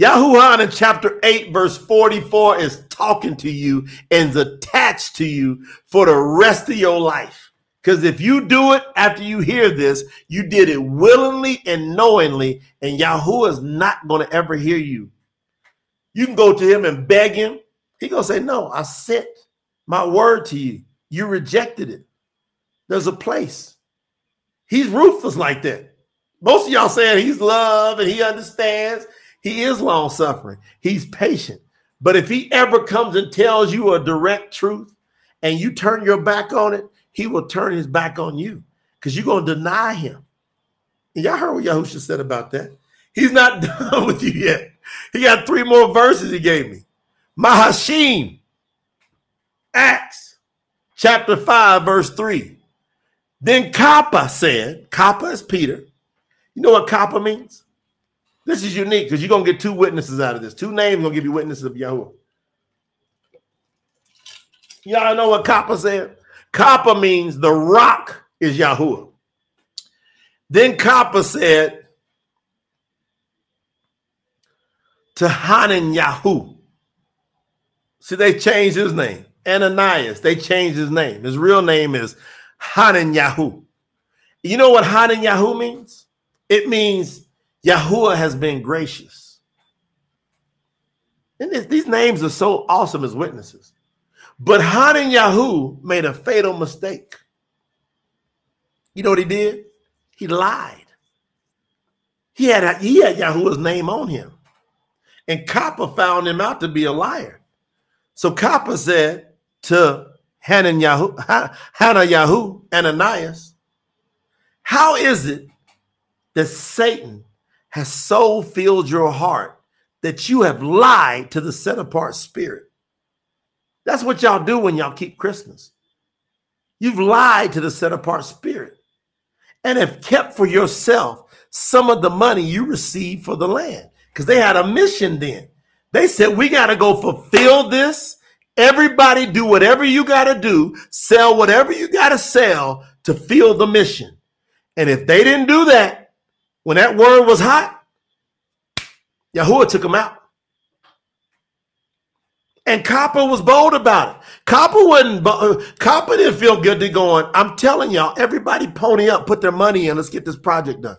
Speaker 1: Yahuwah in chapter 8, verse 44 is talking to you and is attached to you for the rest of your life. Because if you do it after you hear this, you did it willingly and knowingly, and Yahoo is not going to ever hear you. You can go to him and beg him. He gonna say, "No, I sent my word to you. You rejected it. There's a place. He's ruthless like that. Most of y'all saying he's love and he understands. He is long suffering. He's patient. But if he ever comes and tells you a direct truth and you turn your back on it, he will turn his back on you because you're going to deny him. And y'all heard what Yahusha said about that. He's not done with you yet. He got three more verses he gave me. Ma'ashiym, Acts chapter 5, verse 3. Then Kappa said, Kappa is Peter. You know what Kappa means? This is unique because you're going to get two witnesses out of this. Two names going to give you witnesses of Yahuwah. Y'all know what Kappa said? Kappa means the rock is Yahuwah. Then Kappa said to Hanan Yahu. See, they changed his name. Ananias, they changed his name. His real name is Hanan Yahu. You know what Hanan Yahu means? It means Yahuwah has been gracious. And these names are so awesome as witnesses. But Hanan Yahu made a fatal mistake. You know what he did? He lied. He had, he had Yahuwah's name on him. And Kappa found him out to be a liar. So Kappa said to Hananiah, Hananiah, Ananias, how is it that Satan has so filled your heart that you have lied to the set apart spirit? That's what y'all do when y'all keep Christmas. You've lied to the set apart spirit and have kept for yourself some of the money you received for the land because they had a mission then. They said, We got to go fulfill this Everybody do whatever you got to do, sell whatever you got to sell to fill the mission. And if they didn't do that, when that word was hot, Yahuwah took them out. And Kappa was bold about it. Kappa wasn't. Uh, Kappa didn't feel good to going. I'm telling y'all, everybody pony up, put their money in. Let's get this project done.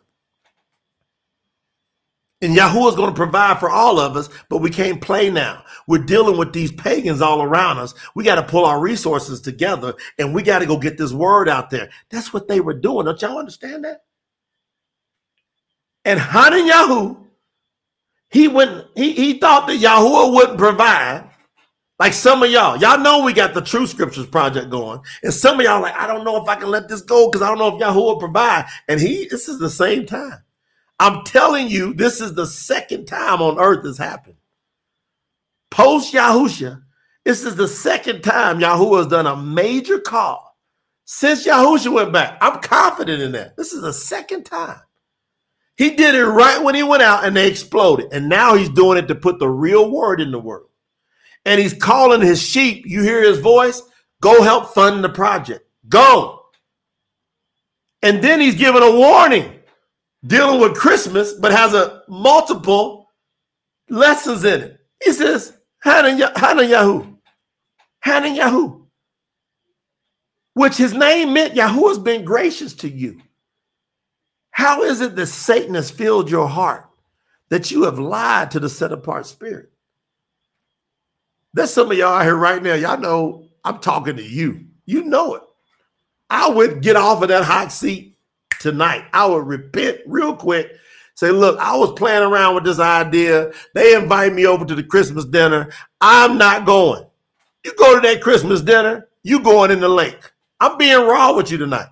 Speaker 1: And Yahuwah is going to provide for all of us, but we can't play now. We're dealing with these pagans all around us. We got to pull our resources together and we got to go get this word out there. That's what they were doing. Don't y'all understand that? And Hanan Yahu, he went, he, he thought that Yahuwah wouldn't provide. Like some of y'all, y'all know we got the True Scriptures project going, and some of y'all like, I don't know if I can let this go because I don't know if Yahuwah will provide. And he, this is the same time. I'm telling you, this is the second time on earth this happened. Post Yahusha, this is the second time Yahuwah has done a major call since Yahusha went back. I'm confident in that. This is the second time. He did it right when he went out and they exploded. And now he's doing it to put the real word in the world. And he's calling his sheep. You hear his voice? Go help fund the project. Go. And then he's giving a warning dealing with Christmas, but has a multiple lessons in it. He says, Hanan Yahu, Hanan Yahu, which his name meant Yahoo has been gracious to you. How is it that Satan has filled your heart that you have lied to the set apart spirit? There's some of y'all here right now. Y'all know I'm talking to you. You know it. I would get off of that hot seat tonight. I would repent real quick. Say, look, I was playing around with this idea. They invite me over to the Christmas dinner. I'm not going. You go to that Christmas dinner, you going in the lake. I'm being raw with you tonight.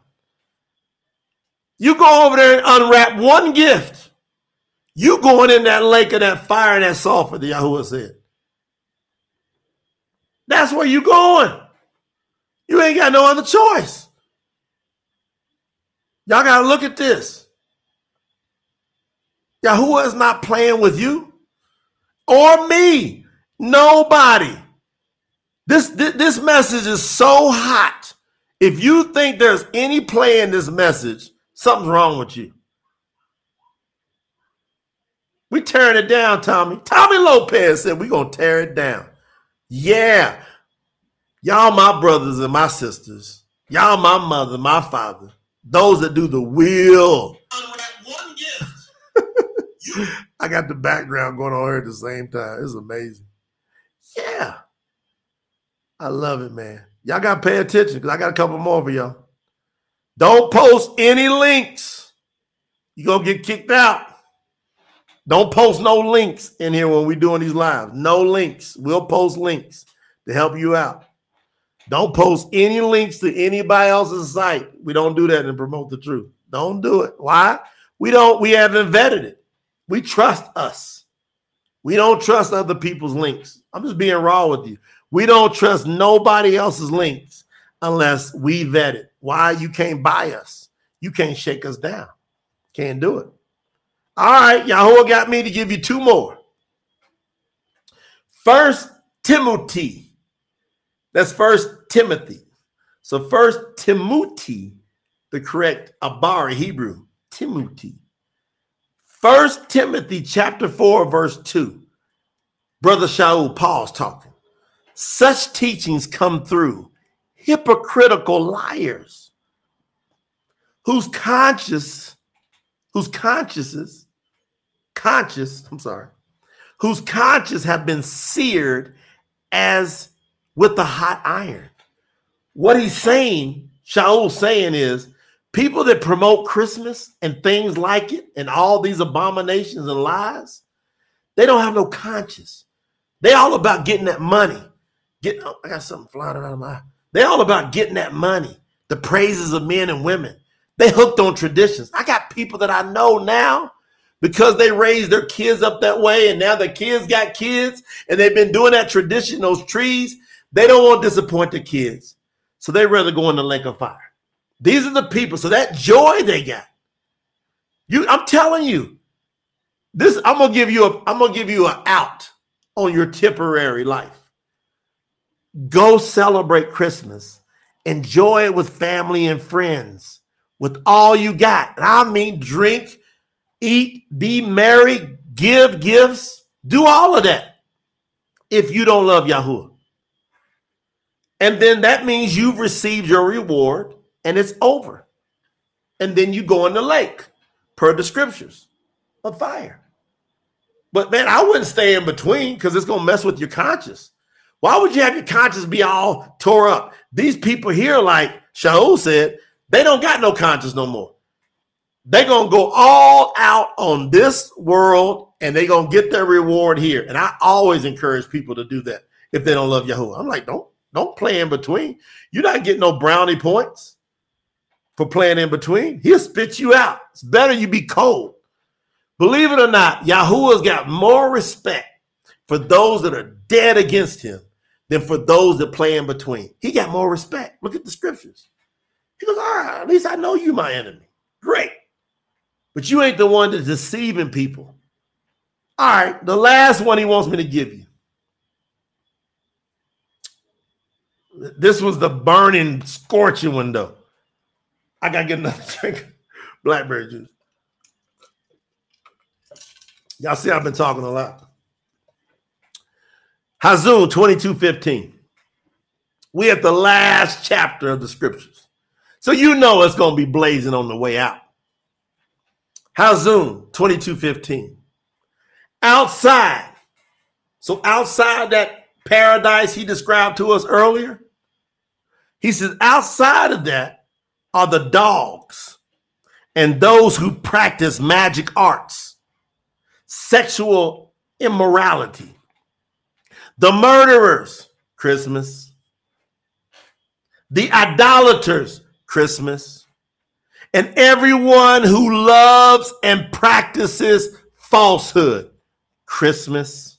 Speaker 1: You go over there and unwrap one gift. You going in that lake of that fire and that sulfur, the Yahuwah said. That's where you going. You ain't got no other choice. Y'all got to look at this. Yahuwah is not playing with you or me. Nobody. This, this, this message is so hot. If you think there's any play in this message, something's wrong with you. We tearing it down, Tommy. Tommy Lopez said we're gonna tear it down. Yeah. Y'all my brothers and my sisters. Y'all my mother, my father. Those that do the will. I got the background going on here at the same time. It's amazing. Yeah. I love it, man. Y'all got to pay attention because I got a couple more for y'all. Don't post any links. You're going to get kicked out. Don't post no links in here when we're doing these lives. No links. We'll post links to help you out. Don't post any links to anybody else's site. We don't do that and promote the truth. Don't do it. Why? We don't, we haven't vetted it. We trust us. We don't trust other people's links. I'm just being raw with you. We don't trust nobody else's links unless we vet it. Why? You can't buy us. You can't shake us down. Can't do it. All right, Yahweh got me to give you two more. First Timothy. That's first Timothy. So first Timothy, the correct Abari Hebrew, Timothy. First Timothy chapter 4, verse 2. Brother Shaul, Paul's talking. Such teachings come through hypocritical liars whose conscious, whose consciences, conscious, I'm sorry, whose conscience have been seared as with the hot iron. What he's saying, Shaul's saying is people that promote Christmas and things like it and all these abominations and lies, they don't have no conscience. They all about getting that money. Get oh, I got something flying around my eye. They all about getting that money, the praises of men and women. They hooked on traditions. I got people that I know now because they raised their kids up that way, and now the kids got kids, and they've been doing that tradition, those trees. They don't want to disappoint the kids. So they rather go in the lake of fire. These are the people. So that joy they got. You, I'm telling you, this I'm gonna give you a I'm gonna give you an out on your temporary life. Go celebrate Christmas. Enjoy it with family and friends, with all you got. And I mean, drink, eat, be merry, give gifts, do all of that. If you don't love Yahuwah. And then that means you've received your reward and it's over. And then you go in the lake per the scriptures of fire. But man, I wouldn't stay in between because it's going to mess with your conscience. Why would you have your conscience be all tore up? These people here, like Shaul said, they don't got no conscience no more. They're going to go all out on this world and they're going to get their reward here. And I always encourage people to do that if they don't love Yahuwah. I'm like, don't don't play in between. You're not getting no brownie points for playing in between. He'll spit you out. It's better you be cold. Believe it or not, Yahuwah's got more respect for those that are dead against him than for those that play in between. He got more respect. Look at the scriptures. He goes, all right, at least I know you my enemy. Great. But you ain't the one that's deceiving people. All right, the last one he wants me to give you. This was the burning, scorching window. I gotta get another drink blackberry juice. Y'all see, I've been talking a lot. Hazun 2215. We at the last chapter of the scriptures. So you know it's to be blazing on the way out. Hazun 2215. Outside. So outside that paradise he described to us earlier, he says, outside of that are the dogs and those who practice magic arts, sexual immorality, the murderers, Christmas, the idolaters, Christmas, and everyone who loves and practices falsehood, Christmas.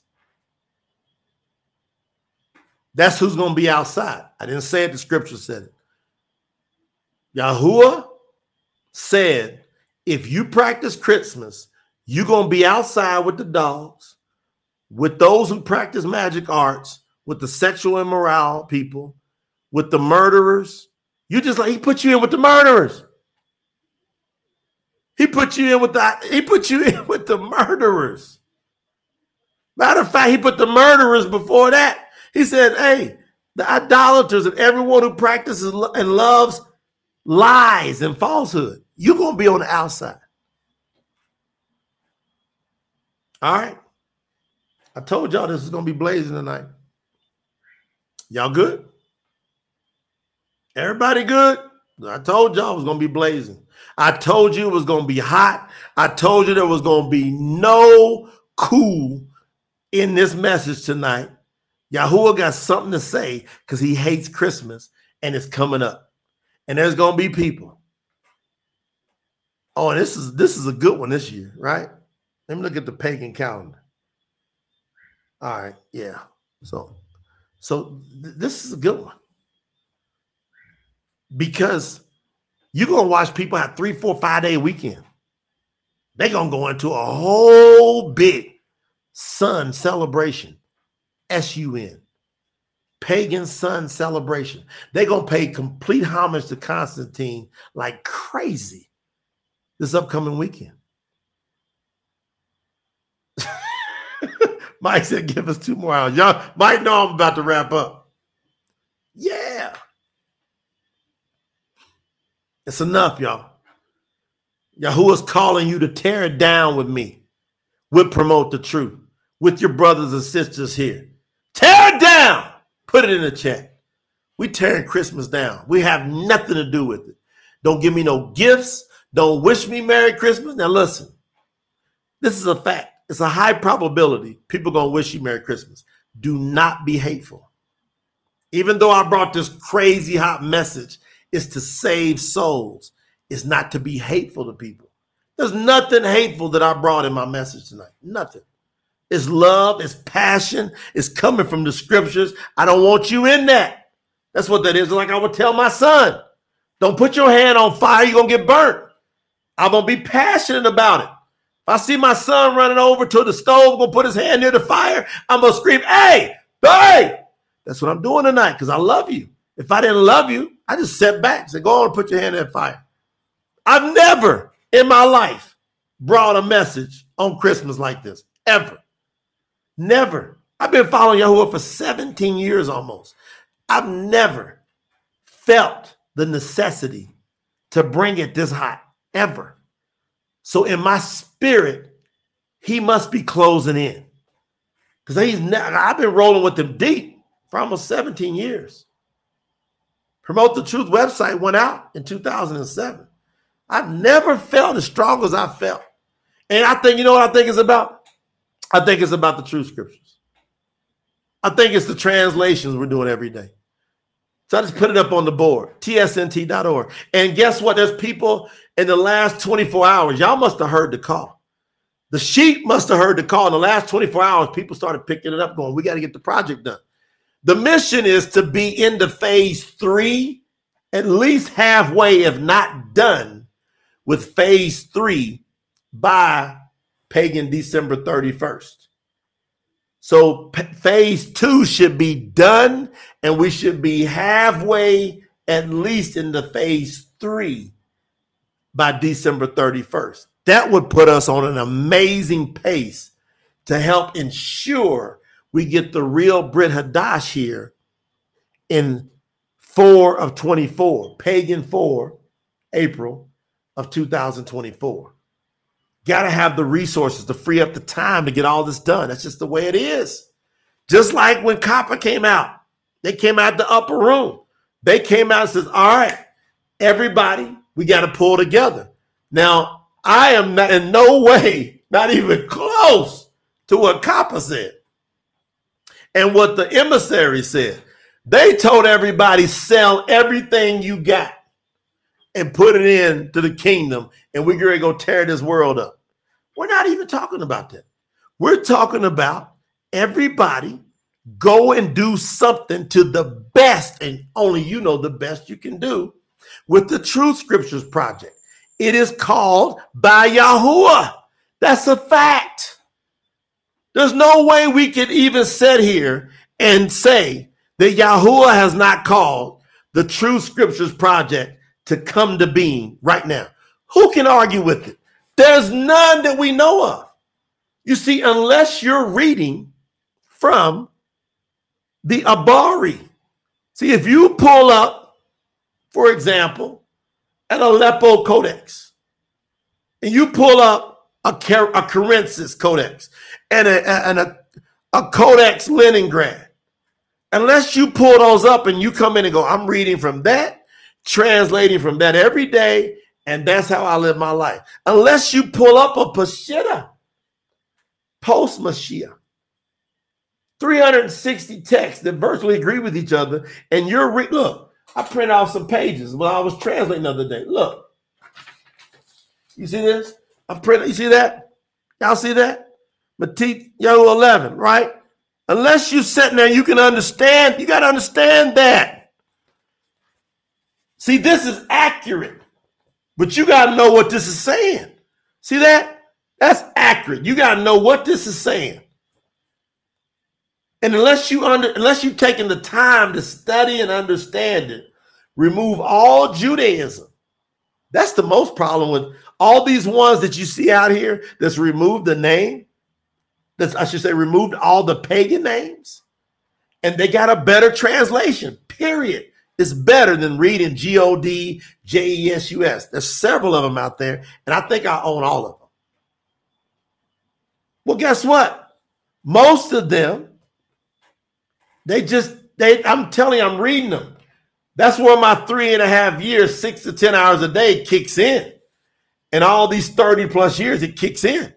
Speaker 1: That's who's going to be outside. I didn't say it, the scripture said it. Yahuwah said, if you practice Christmas, you're going to be outside with the dogs, with those who practice magic arts, with the sexual immoral people, with the murderers. You just like he put you in with the murderers. He put you in with the he put you in with the murderers. Matter of fact, he put the murderers before that. He said, Hey, the idolaters and everyone who practices and loves lies and falsehood, you're going to be on the outside. All right. I told y'all this is going to be blazing tonight. Y'all good? Everybody good? I told y'all it was gonna be blazing. I told you it was gonna be hot. I told you there was gonna be no cool in this message tonight. Yahuwah got something to say because he hates Christmas and it's coming up. And there's gonna be people. Oh, this is this is a good one this year, right? Let me look at the pagan calendar. All right, yeah. So so th- this is a good one. Because you're gonna watch people have three, four, five day weekend. They're gonna go into a whole big sun celebration, S-U-N, pagan sun celebration. They're gonna pay complete homage to Constantine like crazy this upcoming weekend. Mike said, give us two more hours. Y'all might know I'm about to wrap up. Yeah. It's enough, y'all. Yahuwah's calling you to tear it down with me. We'll promote the truth with your brothers and sisters here. Tear it down. Put it in the chat. We tearing Christmas down. We have nothing to do with it. Don't give me no gifts. Don't wish me Merry Christmas. Now listen, this is a fact. It's a high probability people gonna wish you Merry Christmas. Do not be hateful. Even though I brought this crazy hot message, is to save souls. It's not to be hateful to people. There's nothing hateful that I brought in my message tonight. Nothing. It's love, it's passion, it's coming from the scriptures. I don't want you in that. That's what that is. Like I would tell my son, don't put your hand on fire, you're gonna get burnt. I'm gonna be passionate about it. If I see my son running over to the stove, gonna put his hand near the fire, I'm gonna scream, hey, hey! That's what I'm doing tonight because I love you. If I didn't love you, I just sat back and said, go on and put your hand in that fire. I've never in my life brought a message on Christmas like this, ever. Never. I've been following Yahuwah for 17 years almost. I've never felt the necessity to bring it this hot, ever. So in my spirit, he must be closing in. Because he's ne- I've been rolling with him deep for almost 17 years. Promote the Truth website went out in 2007. I've never felt as strong as I felt. And I think, you know what I think it's about? I think it's about the true scriptures. I think it's the translations we're doing every day. So I just put it up on the board, tsnt.org. And guess what? There's people in the last 24 hours. Y'all must have heard the call. The sheep must have heard the call. In the last 24 hours, people started picking it up, going, We got to get the project done. The mission is to be into phase three, at least halfway, if not done, with phase three by pagan December 31st. So p- phase two should be done, and we should be halfway, at least, into phase three by December 31st. That would put us on an amazing pace to help ensure we get the real Brit Hadash here in 4 of 24, pagan 4, April of 2024. Got to have the resources to free up the time to get all this done. That's just the way it is. Just like when Kappa came out, they came out the upper room. They came out and says, "All right, everybody, we got to pull together." Now, I am not in no way, not even close to what Kappa said and what the emissary said. They told everybody sell everything you got and put it in to the kingdom, and we're going to go tear this world up. We're not even talking about that. We're talking about everybody go and do something to the best, and only you know the best you can do with the True Scriptures Project. It is called by Yahuwah. That's a fact. There's no way we could even sit here and say that Yahuwah has not called the True Scriptures Project to come to being right now. Who can argue with it? There's none that we know of. You see, unless you're reading from the Abari. See, if you pull up, for example, an Aleppo Codex, and you pull up a, Car- a Cairensis Codex and a, and a, a Codex Leningrad, unless you pull those up and you come in and go, I'm reading from that translating from that every day, and that's how I live my life. Unless you pull up a Peshitta post Mashiach, 360 texts that virtually agree with each other, and you're re- look. I print off some pages when I was translating the other day. Look, you see this? I print. You see that? Y'all see that? Matit Yahoo 11, right? Unless you sit there, you can understand. You got to understand that. See, this is accurate, but you got to know what this is saying. See that? That's accurate. You got to know what this is saying. And unless you under unless you've taken the time to study and understand it, remove all Judaism. That's the most problem with all these ones that you see out here that's removed the name. That's I should say removed all the pagan names. And they got a better translation. Period. It's better than reading G O D J E S U S. There's several of them out there, and I think I own all of them. Well, guess what? Most of them they just they I'm telling you, I'm reading them. That's where my three and a half years, six to 10 hours a day kicks in. And all these 30 plus years, it kicks in.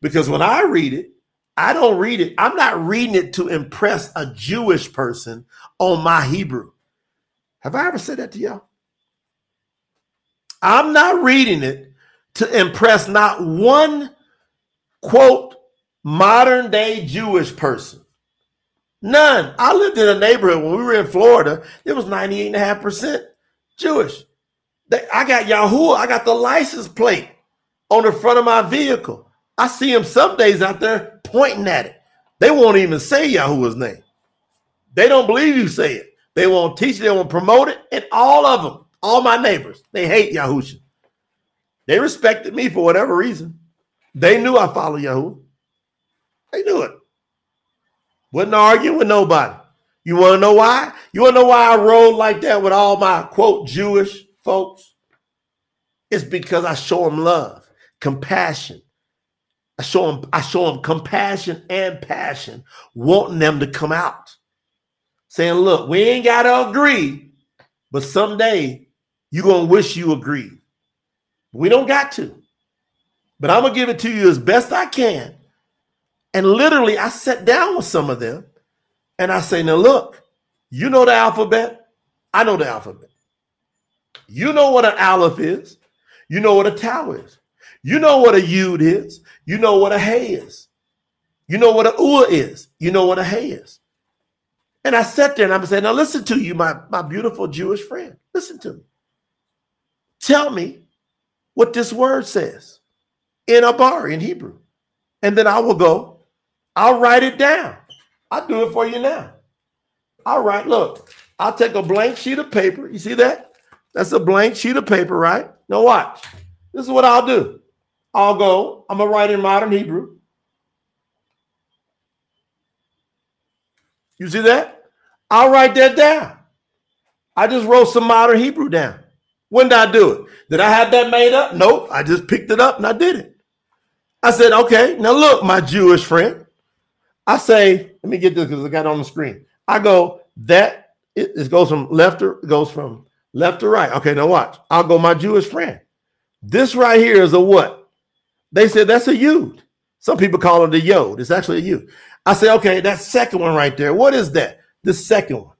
Speaker 1: Because when I read it, I don't read it. I'm not reading it to impress a Jewish person on my Hebrew. Have I ever said that to y'all? I'm not reading it to impress not one quote modern day Jewish person. None. I lived in a neighborhood when we were in Florida. It was 98.5% Jewish. They, I got Yahoo. I got the license plate on the front of my vehicle. I see them some days out there pointing at it. They won't even say Yahoo's name. They don't believe you say it. They won't teach it. They won't promote it. And all of them, all my neighbors, they hate Yahusha. They respected me for whatever reason. They knew I followed Yahoo. They knew it. Wasn't arguing with nobody. You want to know why? You want to know why I roll like that with all my quote Jewish folks? It's because I show them love, compassion. I show them, I show them compassion and passion, wanting them to come out. Saying, look, we ain't gotta agree, but someday you're gonna wish you agreed. We don't got to. But I'm gonna give it to you as best I can and literally, I sat down with some of them and I say, now look, you know the alphabet. I know the alphabet. You know what an aleph is. You know what a tau is. You know what a yud is. You know what a hay is. You know what a ua is. You know what a hay is. And I sat there and I'm saying, now listen to you, my, my beautiful Jewish friend. Listen to me. Tell me what this word says in Abari in Hebrew. And then I will go I'll write it down. I'll do it for you now. All right, look, I'll take a blank sheet of paper. You see that? That's a blank sheet of paper, right? Now watch. This is what I'll do. I'll go, I'm gonna write in modern Hebrew. You see that? I'll write that down. I just wrote some modern Hebrew down. When did I do it? Did I have that made up? Nope. I just picked it up and I did it. I said, okay, now look, my Jewish friend. I say, let me get this because I got on the screen. I go that it, it goes from left to goes from left to right. Okay, now watch. I'll go my Jewish friend. This right here is a what? They said that's a yud. Some people call it a yod. It's actually a yud. I say, okay, that second one right there. What is that? The second one.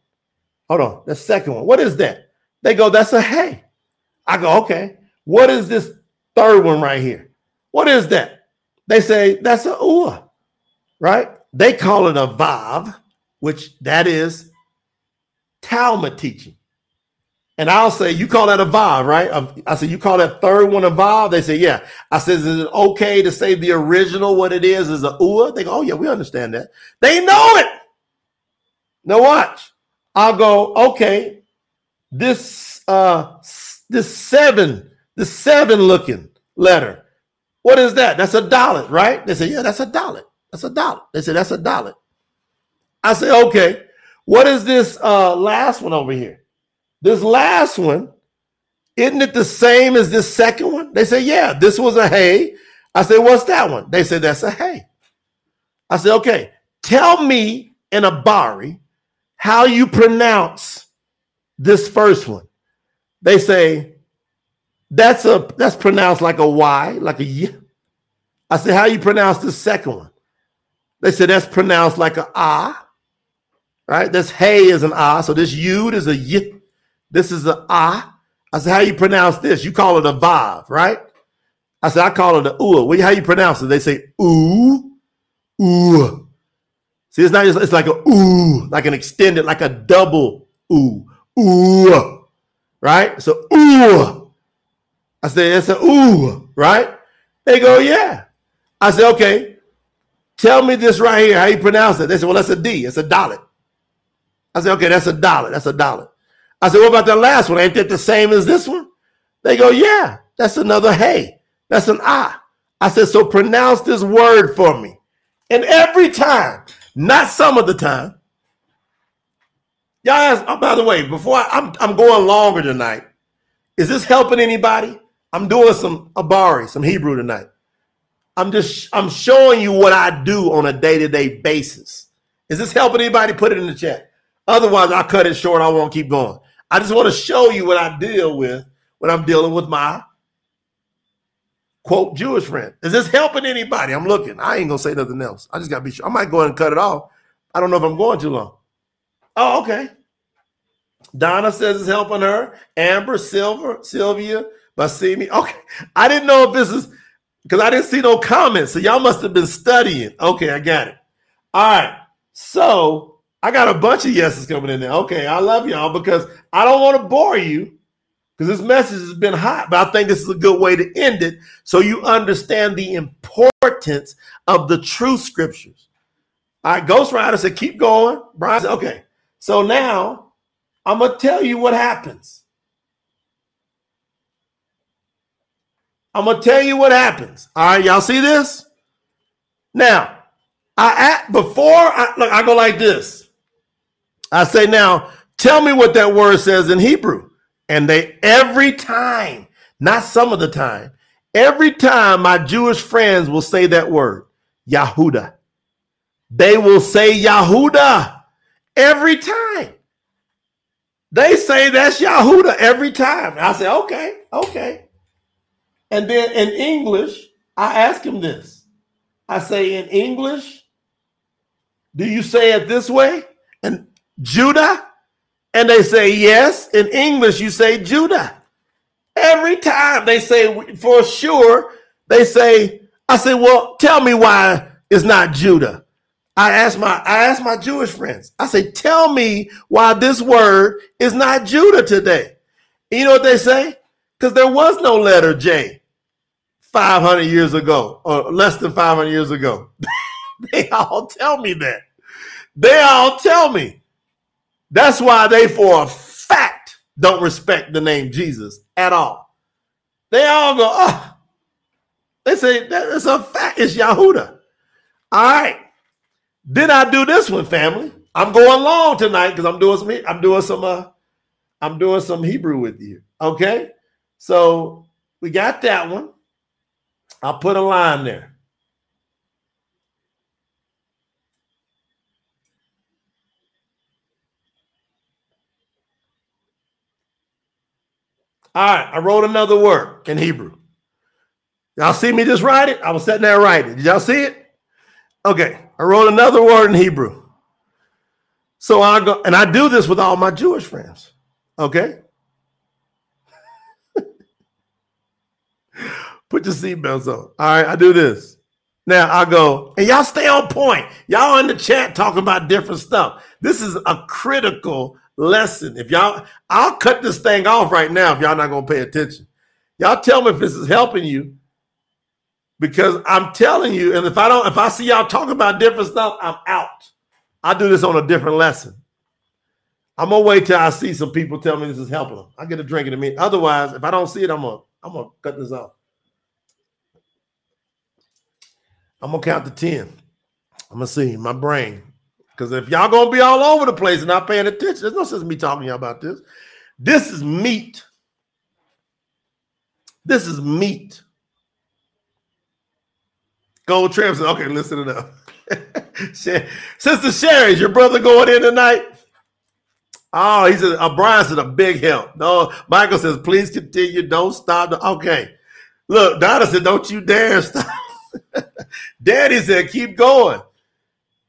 Speaker 1: Hold on. The second one. What is that? They go, that's a hey. I go, okay. What is this third one right here? What is that? They say that's a ua, right? They call it a vav, which that is Talmud teaching. And I'll say, you call that a vav, right? I said, you call that third one a vav? They say, yeah. I said, is it okay to say the original, what it is, is a ua? They go, oh, yeah, we understand that. They know it. Now watch. I'll go, okay, this uh this seven, the seven looking letter. What is that? That's a dollar, right? They say, yeah, that's a dollar. That's a dollar. They say, that's a dollar. I say, okay, what is this uh, last one over here? This last one, isn't it the same as this second one? They say, yeah, this was a hay. I said, what's that one? They said, that's a hay. I said, okay, tell me in a bari how you pronounce this first one. they say that's a that's pronounced like a Y, like a Y. I said, how you pronounce the second one? They said that's pronounced like a ah. Right? This hey is an ah. So this yud is a y. This is a ah. I said, how you pronounce this? You call it a vav, right? I said, I call it a ooh. Well, how you pronounce it? They say ooh, ooh. See, it's not just, it's like a ooh, like an extended, like a double ooh, ooh, right? So ooh. I said, it's a ooh, right? They go, yeah. I said, okay, tell me this right here, how you pronounce it. They said, well, that's a D, it's a dollar. I said, okay, that's a dollar, that's a dollar. I said, what about the last one? Ain't that the same as this one? They go, yeah, that's another hey. That's an ah. I said, so pronounce this word for me. And every time, not some of the time, y'all ask, oh, by the way, before I, I'm, I'm going longer tonight, is this helping anybody? I'm doing some Abari, some Hebrew tonight. I'm just I'm showing you what I do on a day-to-day basis. Is this helping anybody? Put it in the chat. Otherwise, I'll cut it short. I won't keep going. I just want to show you what I deal with when I'm dealing with my quote Jewish friend. Is this helping anybody? I'm looking. I ain't gonna say nothing else. I just gotta be sure. I might go ahead and cut it off. I don't know if I'm going too long. Oh, okay. Donna says it's helping her. Amber, Silver, Sylvia, Basimi. Okay. I didn't know if this is because I didn't see no comments. So y'all must have been studying. Okay, I got it. All right. So I got a bunch of yeses coming in there. Okay, I love y'all because I don't want to bore you because this message has been hot, but I think this is a good way to end it so you understand the importance of the true scriptures. All right, Ghost Rider said, keep going. Brian said, okay. So now I'm going to tell you what happens. I'm going to tell you what happens. All right, y'all see this? Now, I at before I look, I go like this. I say, now tell me what that word says in Hebrew. And they every time, not some of the time, every time my Jewish friends will say that word, Yahuda. They will say Yahuda every time. They say that's Yahuda every time. I say, okay, okay. And then in English, I ask him this. I say, in English, do you say it this way? Judah? And they say, yes. In English, you say Judah. Every time they say, for sure, they say, I say, well, tell me why it's not Judah. I ask my I ask my Jewish friends. I say, tell me why this word is not Judah today. And you know what they say? Because there was no letter J 500 years ago, or less than 500 years ago. they all tell me that. They all tell me. That's why they, for a fact, don't respect the name Jesus at all. They all go, oh, they say that's a fact. It's Yahuda. All right. Then I do this one, family. I'm going long tonight because I'm doing some. I'm doing some. Uh, I'm doing some Hebrew with you. Okay. So we got that one. I'll put a line there. All right, I wrote another word in Hebrew. Y'all see me just write it? I was sitting there writing. Did y'all see it? Okay, I wrote another word in Hebrew. So I go, and I do this with all my Jewish friends. Okay. Put your seatbelts on. All right, I do this. Now I go, and y'all stay on point. Y'all in the chat talking about different stuff. This is a critical lesson. If y'all, I'll cut this thing off right now if y'all not gonna pay attention. Y'all tell me if this is helping you, because I'm telling you, and if I don't, if I see y'all talking about different stuff, I'm out. I do this on a different lesson. I'm gonna wait till I see some people tell me this is helping them. I get a drink in a minute. Otherwise, if I don't see it, I'm gonna I'm gonna cut this off. I'm gonna count to 10. I'm gonna see my brain. Because if y'all gonna be all over the place and not paying attention, there's no sense me talking you about this. This is meat. This is meat. Gold Tramp said, okay, listen it up. Sister Sherry, is your brother going in tonight? Oh, he said, uh, Brian said a big help. No, Michael says, please continue. Don't stop. Okay. Look, Donna said, don't you dare stop. Daddy said, keep going.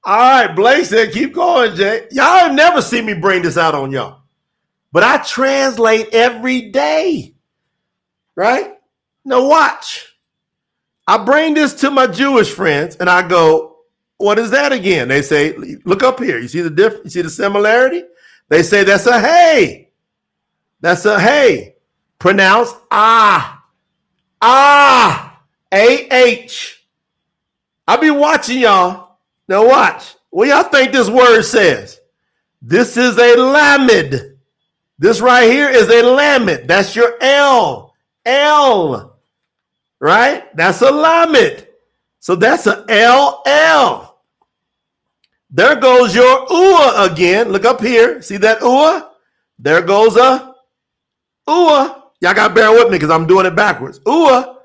Speaker 1: All right, Blake said, keep going, Jay. Y'all never seen me bring this out on y'all. But I translate every day. Right? Now watch. I bring this to my Jewish friends and I go, what is that again? They say, look up here. You see the difference? You see the similarity? They say that's a hey. That's a hey. Pronounce ah. Ah. A-H. I be watching y'all. Now watch. What y'all think this word says? This is a lamed. This right here is a lamed. That's your L. L. Right? That's a lamed. So that's a L. There goes your ua again. Look up here. See that ua? There goes a ua. Y'all got to bear with me because I'm doing it backwards. Ua.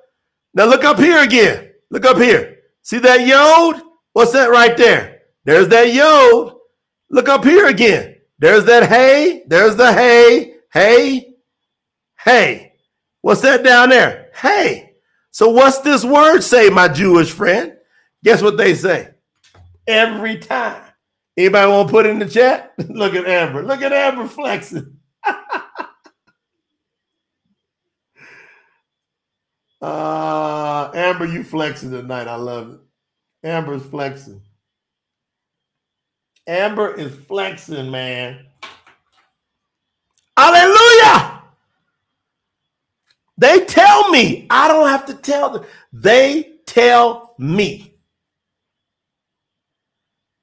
Speaker 1: Now look up here again. Look up here. See that yod? What's that right there? There's that yod. Look up here again. There's that hey. There's the hey. Hey. Hey. What's that down there? Hey. So what's this word say, my Jewish friend? Guess what they say? Every time. Anybody want to put in the chat? Look at Amber. Look at Amber flexing. uh, Amber, you flexing tonight. I love it. Amber's flexing. Amber is flexing, man. Hallelujah. They tell me. I don't have to tell them. They tell me.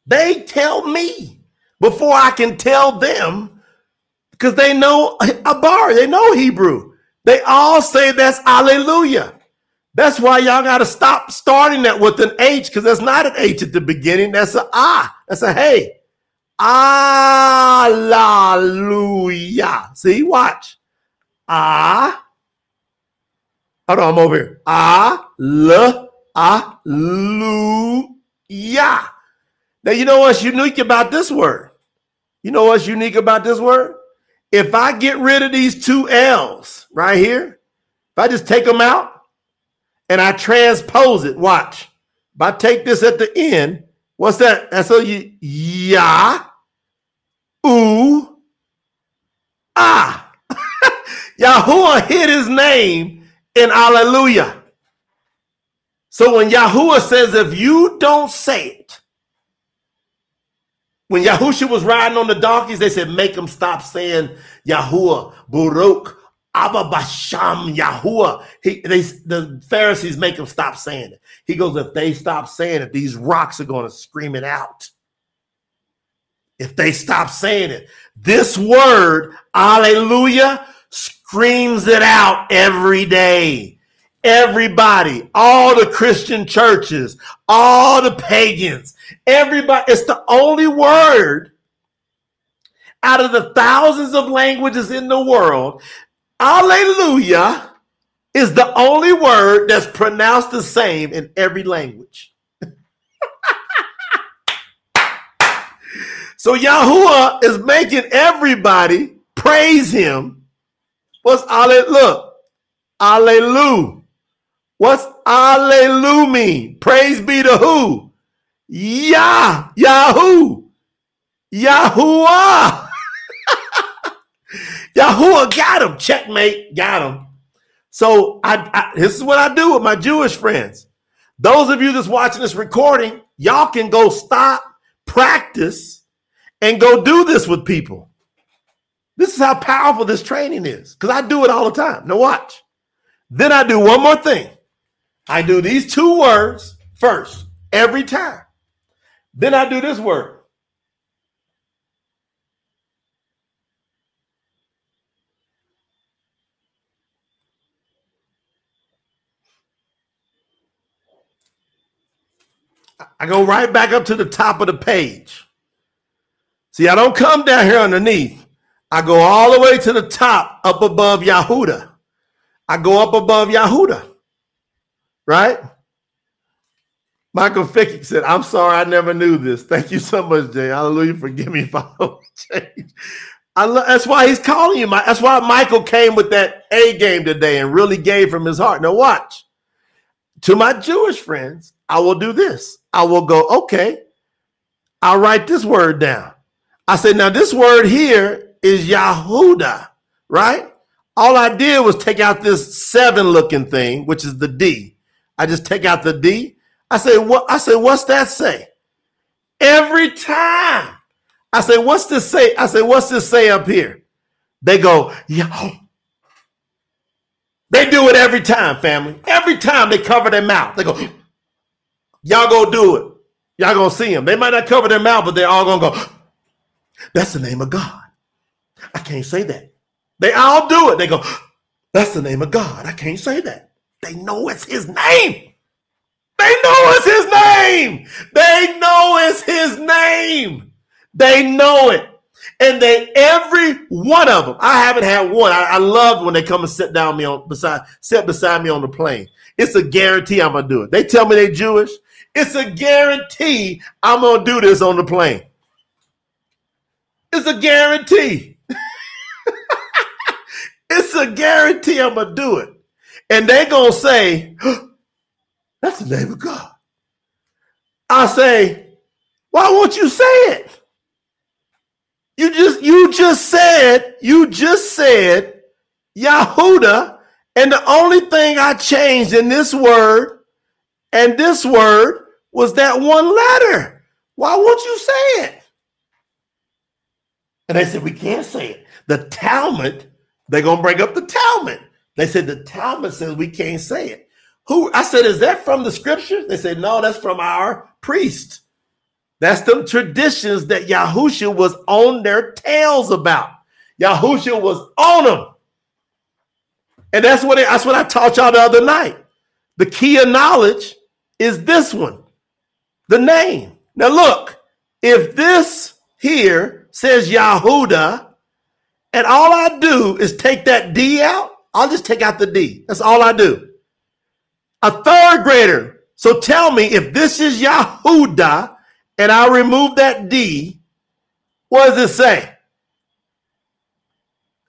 Speaker 1: They tell me before I can tell them because they know a bar, they know Hebrew. They all say that's hallelujah. That's why y'all got to stop starting that with an H because that's not an H at the beginning. That's a ah. That's a hey. Hallelujah. See, watch. Ah. Hold on, I'm over here. Ah, l. Now, you know what's unique about this word? You know what's unique about this word? If I get rid of these two L's right here, if I just take them out and I transpose it, watch. If I take this at the end, what's that? That's a ya, ooh, ah. Yahuwah hid his name in Alleluia. So when Yahuwah says, if you don't say it, when Yahusha was riding on the donkeys, they said, make them stop saying Yahuwah, Baruch, Abba Basham, Yahuwah. He, they, the Pharisees make them stop saying it. He goes, if they stop saying it, these rocks are going to scream it out. If they stop saying it, this word, Alleluia, screams it out every day everybody, all the Christian churches, all the pagans, everybody. It's the only word out of the thousands of languages in the world. Alleluia is the only word that's pronounced the same in every language. so Yahuwah is making everybody praise him. What's Alleluia? Look, Alleluia. What's Alleluia mean? Praise be to who? Yah, Yahoo, Yahuwah. Yahuwah got him. Checkmate, got him. So I, I, this is what I do with my Jewish friends. Those of you that's watching this recording, y'all can go stop, practice, and go do this with people. This is how powerful this training is because I do it all the time. Now, watch. Then I do one more thing. I do these two words first every time. Then I do this word. I go right back up to the top of the page. See, I don't come down here underneath. I go all the way to the top, up above Yahuda. I go up above Yahuda right? Michael Fickick said, I'm sorry, I never knew this. Thank you so much, Jay. Hallelujah. Forgive me if I don't change. I lo- that's why he's calling you. That's why Michael came with that A game today and really gave from his heart. Now watch. To my Jewish friends, I will do this. I will go, okay, I'll write this word down. I said, now this word here is Yahuda, right? All I did was take out this seven looking thing, which is the D. I just take out the D. I say, what? I say, what's that say? Every time I say, what's this say? I say, what's this say up here? They go, yeah. They do it every time, family. Every time they cover their mouth. They go, y'all go do it. Y'all gonna see them. They might not cover their mouth, but they're all gonna go, that's the name of God. I can't say that. They all do it. They go, that's the name of God. I can't say that. They know it's his name. They know it's his name. They know it's his name. They know it. And they every one of them. I haven't had one. I, I love when they come and sit down me on beside sit beside me on the plane. It's a guarantee I'm gonna do it. They tell me they Jewish. It's a guarantee I'm gonna do this on the plane. It's a guarantee. it's a guarantee I'm gonna do it. And they gonna say, that's the name of God. I say, why won't you say it? You just you just said, you just said Yahuda, and the only thing I changed in this word and this word was that one letter. Why won't you say it? And they said, We can't say it. The Talmud, they're gonna bring up the Talmud. They said the Talmud says we can't say it. Who I said, is that from the scriptures? They said, No, that's from our priest. That's the traditions that Yahusha was on their tails about. Yahusha was on them. And that's what it, that's what I taught y'all the other night. The key of knowledge is this one, the name. Now look, if this here says Yahuda, and all I do is take that D out, I'll just take out the D. That's all I do. A third grader. So tell me if this is Yahuda and I remove that D, what does it say?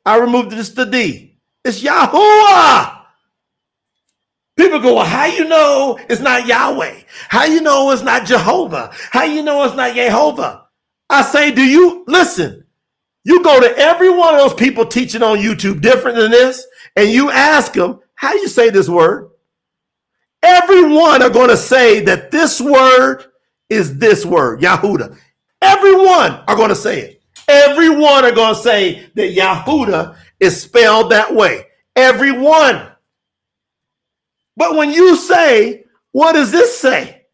Speaker 1: I removed just the D. It's Yahuwah. People go, well, how you know it's not Yahweh? How you know it's not Jehovah? How you know it's not Jehovah? I say, do you listen? You go to every one of those people teaching on YouTube different than this, and you ask them, how do you say this word? Everyone are going to say that this word is this word, Yahuda. Everyone are going to say it. Everyone are going to say that Yahuda is spelled that way. Everyone. But when you say, what does this say?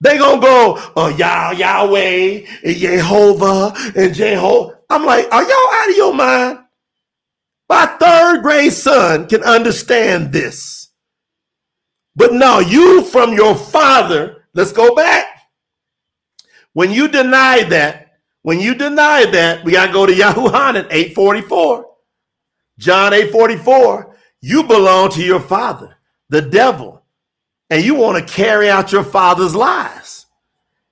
Speaker 1: They gonna go, oh Yah Yahweh and Jehovah and Jehovah. I'm like, are y'all out of your mind? My third grade son can understand this. But no, you from your father Let's go back. When you deny that, when you deny that, we got to go to Yahuhanan 844. John 844. You belong to your father, the devil, and you want to carry out your father's lies.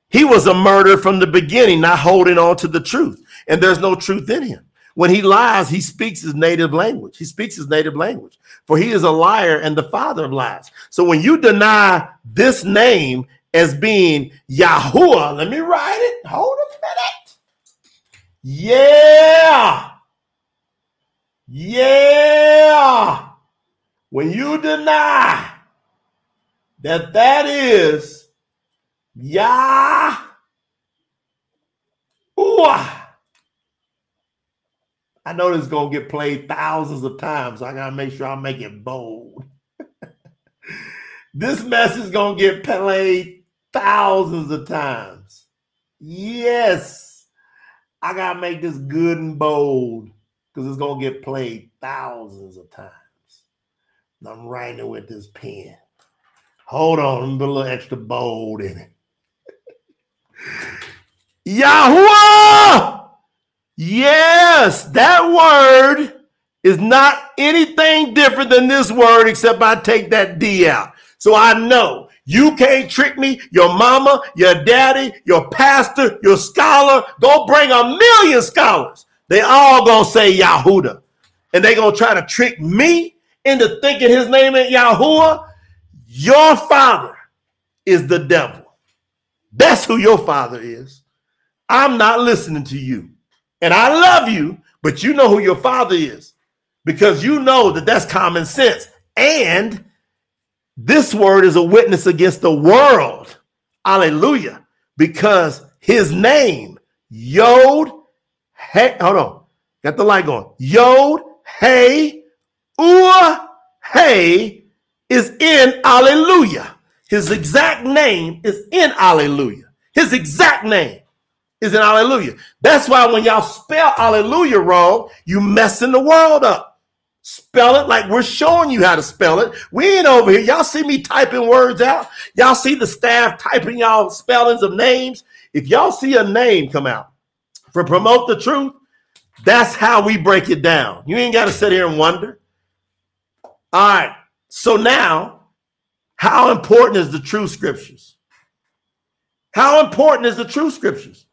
Speaker 1: He was a murderer from the beginning, not holding on to the truth. And there's no truth in him. When he lies, he speaks his native language. He speaks his native language, for he is a liar and the father of lies. So when you deny this name as being Yahuwah. Let me write it. Hold a minute. Yeah. Yeah. When you deny that that is Yah. I know this is to get played thousands of times. So I got to make sure I make it bold. this message is to get played thousands of times. Yes, I got to make this good and bold because it's to get played thousands of times. I'm writing it with this pen. Hold on, a little extra bold in it. Yahuwah! Yes, that word is not anything different than this word except I take that D out. So I know you can't trick me. Your mama, your daddy, your pastor, your scholar. Go bring a million scholars. They all gonna say Yahuda. And they gonna try to trick me into thinking his name ain't Yahuwah. Your father is the devil. That's who your father is. I'm not listening to you. And I love you, but you know who your father is because you know that that's common sense. And this word is a witness against the world. Hallelujah. Because his name, Yod, hey, hold on. Got the light going. Yod, hey, Ua, hey is in Alleluia. His exact name is in Alleluia. His exact name is in Alleluia. That's why when y'all spell Alleluia wrong, you messing the world up. Spell it like we're showing you how to spell it. We ain't over here. Y'all see me typing words out. Y'all see the staff typing y'all spellings of names. If y'all see a name come out for promote the truth, that's how we break it down. You ain't got to sit here and wonder. All right. So now, how important is the true scriptures? How important is the true scriptures?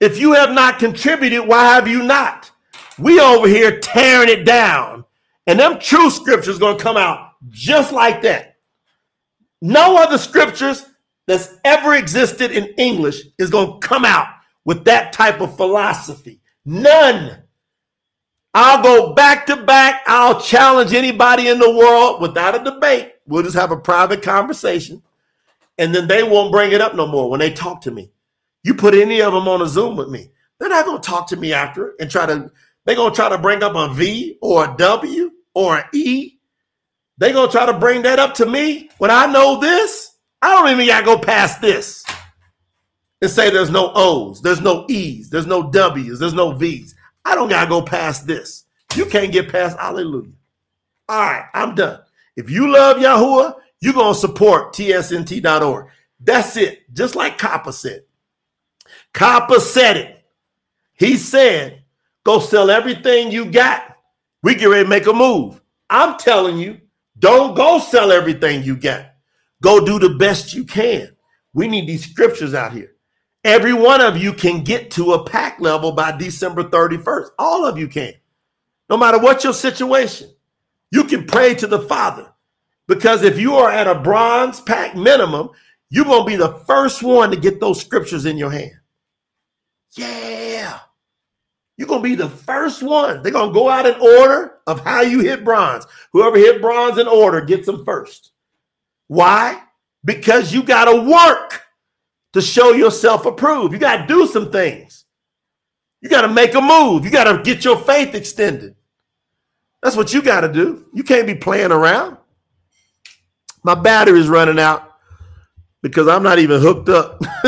Speaker 1: If you have not contributed, why have you not? We over here tearing it down, and them true scriptures going to come out just like that. No other scriptures that's ever existed in English is going to come out with that type of philosophy. None. I'll go back to back. I'll challenge anybody in the world without a debate. We'll just have a private conversation. And then they won't bring it up no more when they talk to me. You put any of them on a Zoom with me, they're not going to talk to me after and try to, they're going to try to bring up a V or a W or an E. They're going to try to bring that up to me when I know this. I don't even got to go past this and say there's no O's, there's no E's, there's no W's, there's no V's. I don't got to go past this. You can't get past hallelujah. All right, I'm done. If you love Yahuwah, you're to support tsnt.org. That's it. Just like Kappa said. Kappa said it. He said, go sell everything you got. We get ready to make a move. I'm telling you, don't go sell everything you got. Go do the best you can. We need these scriptures out here. Every one of you can get to a pack level by December 31st. All of you can. No matter what your situation, you can pray to the Father. Because if you are at a bronze pack minimum, you're going to be the first one to get those scriptures in your hand. Yeah. You're going to be the first one. They're going to go out in order of how you hit bronze. Whoever hit bronze in order gets them first. Why? Because you got to work to show yourself approved. You got to do some things. You got to make a move. You got to get your faith extended. That's what you got to do. You can't be playing around. My battery's running out because I'm not even hooked up.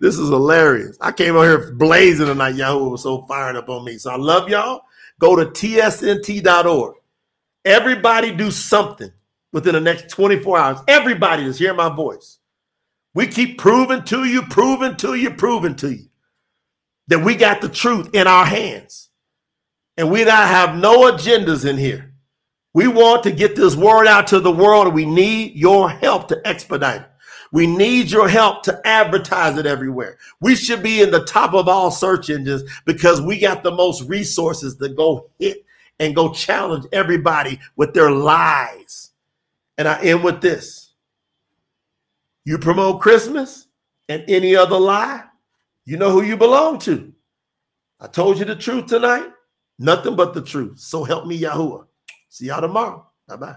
Speaker 1: this is hilarious. I came out here blazing tonight. Yahoo was so fired up on me. So I love y'all. Go to tsnt.org. Everybody do something within the next 24 hours. Everybody is hearing my voice. We keep proving to you, proving to you, proving to you that we got the truth in our hands. And we not have no agendas in here. We want to get this word out to the world, and we need your help to expedite it. We need your help to advertise it everywhere. We should be in the top of all search engines because we got the most resources to go hit and go challenge everybody with their lies. And I end with this you promote Christmas and any other lie, you know who you belong to. I told you the truth tonight. Nothing but the truth. So help me, Yahuwah. See y'all tomorrow. Bye bye.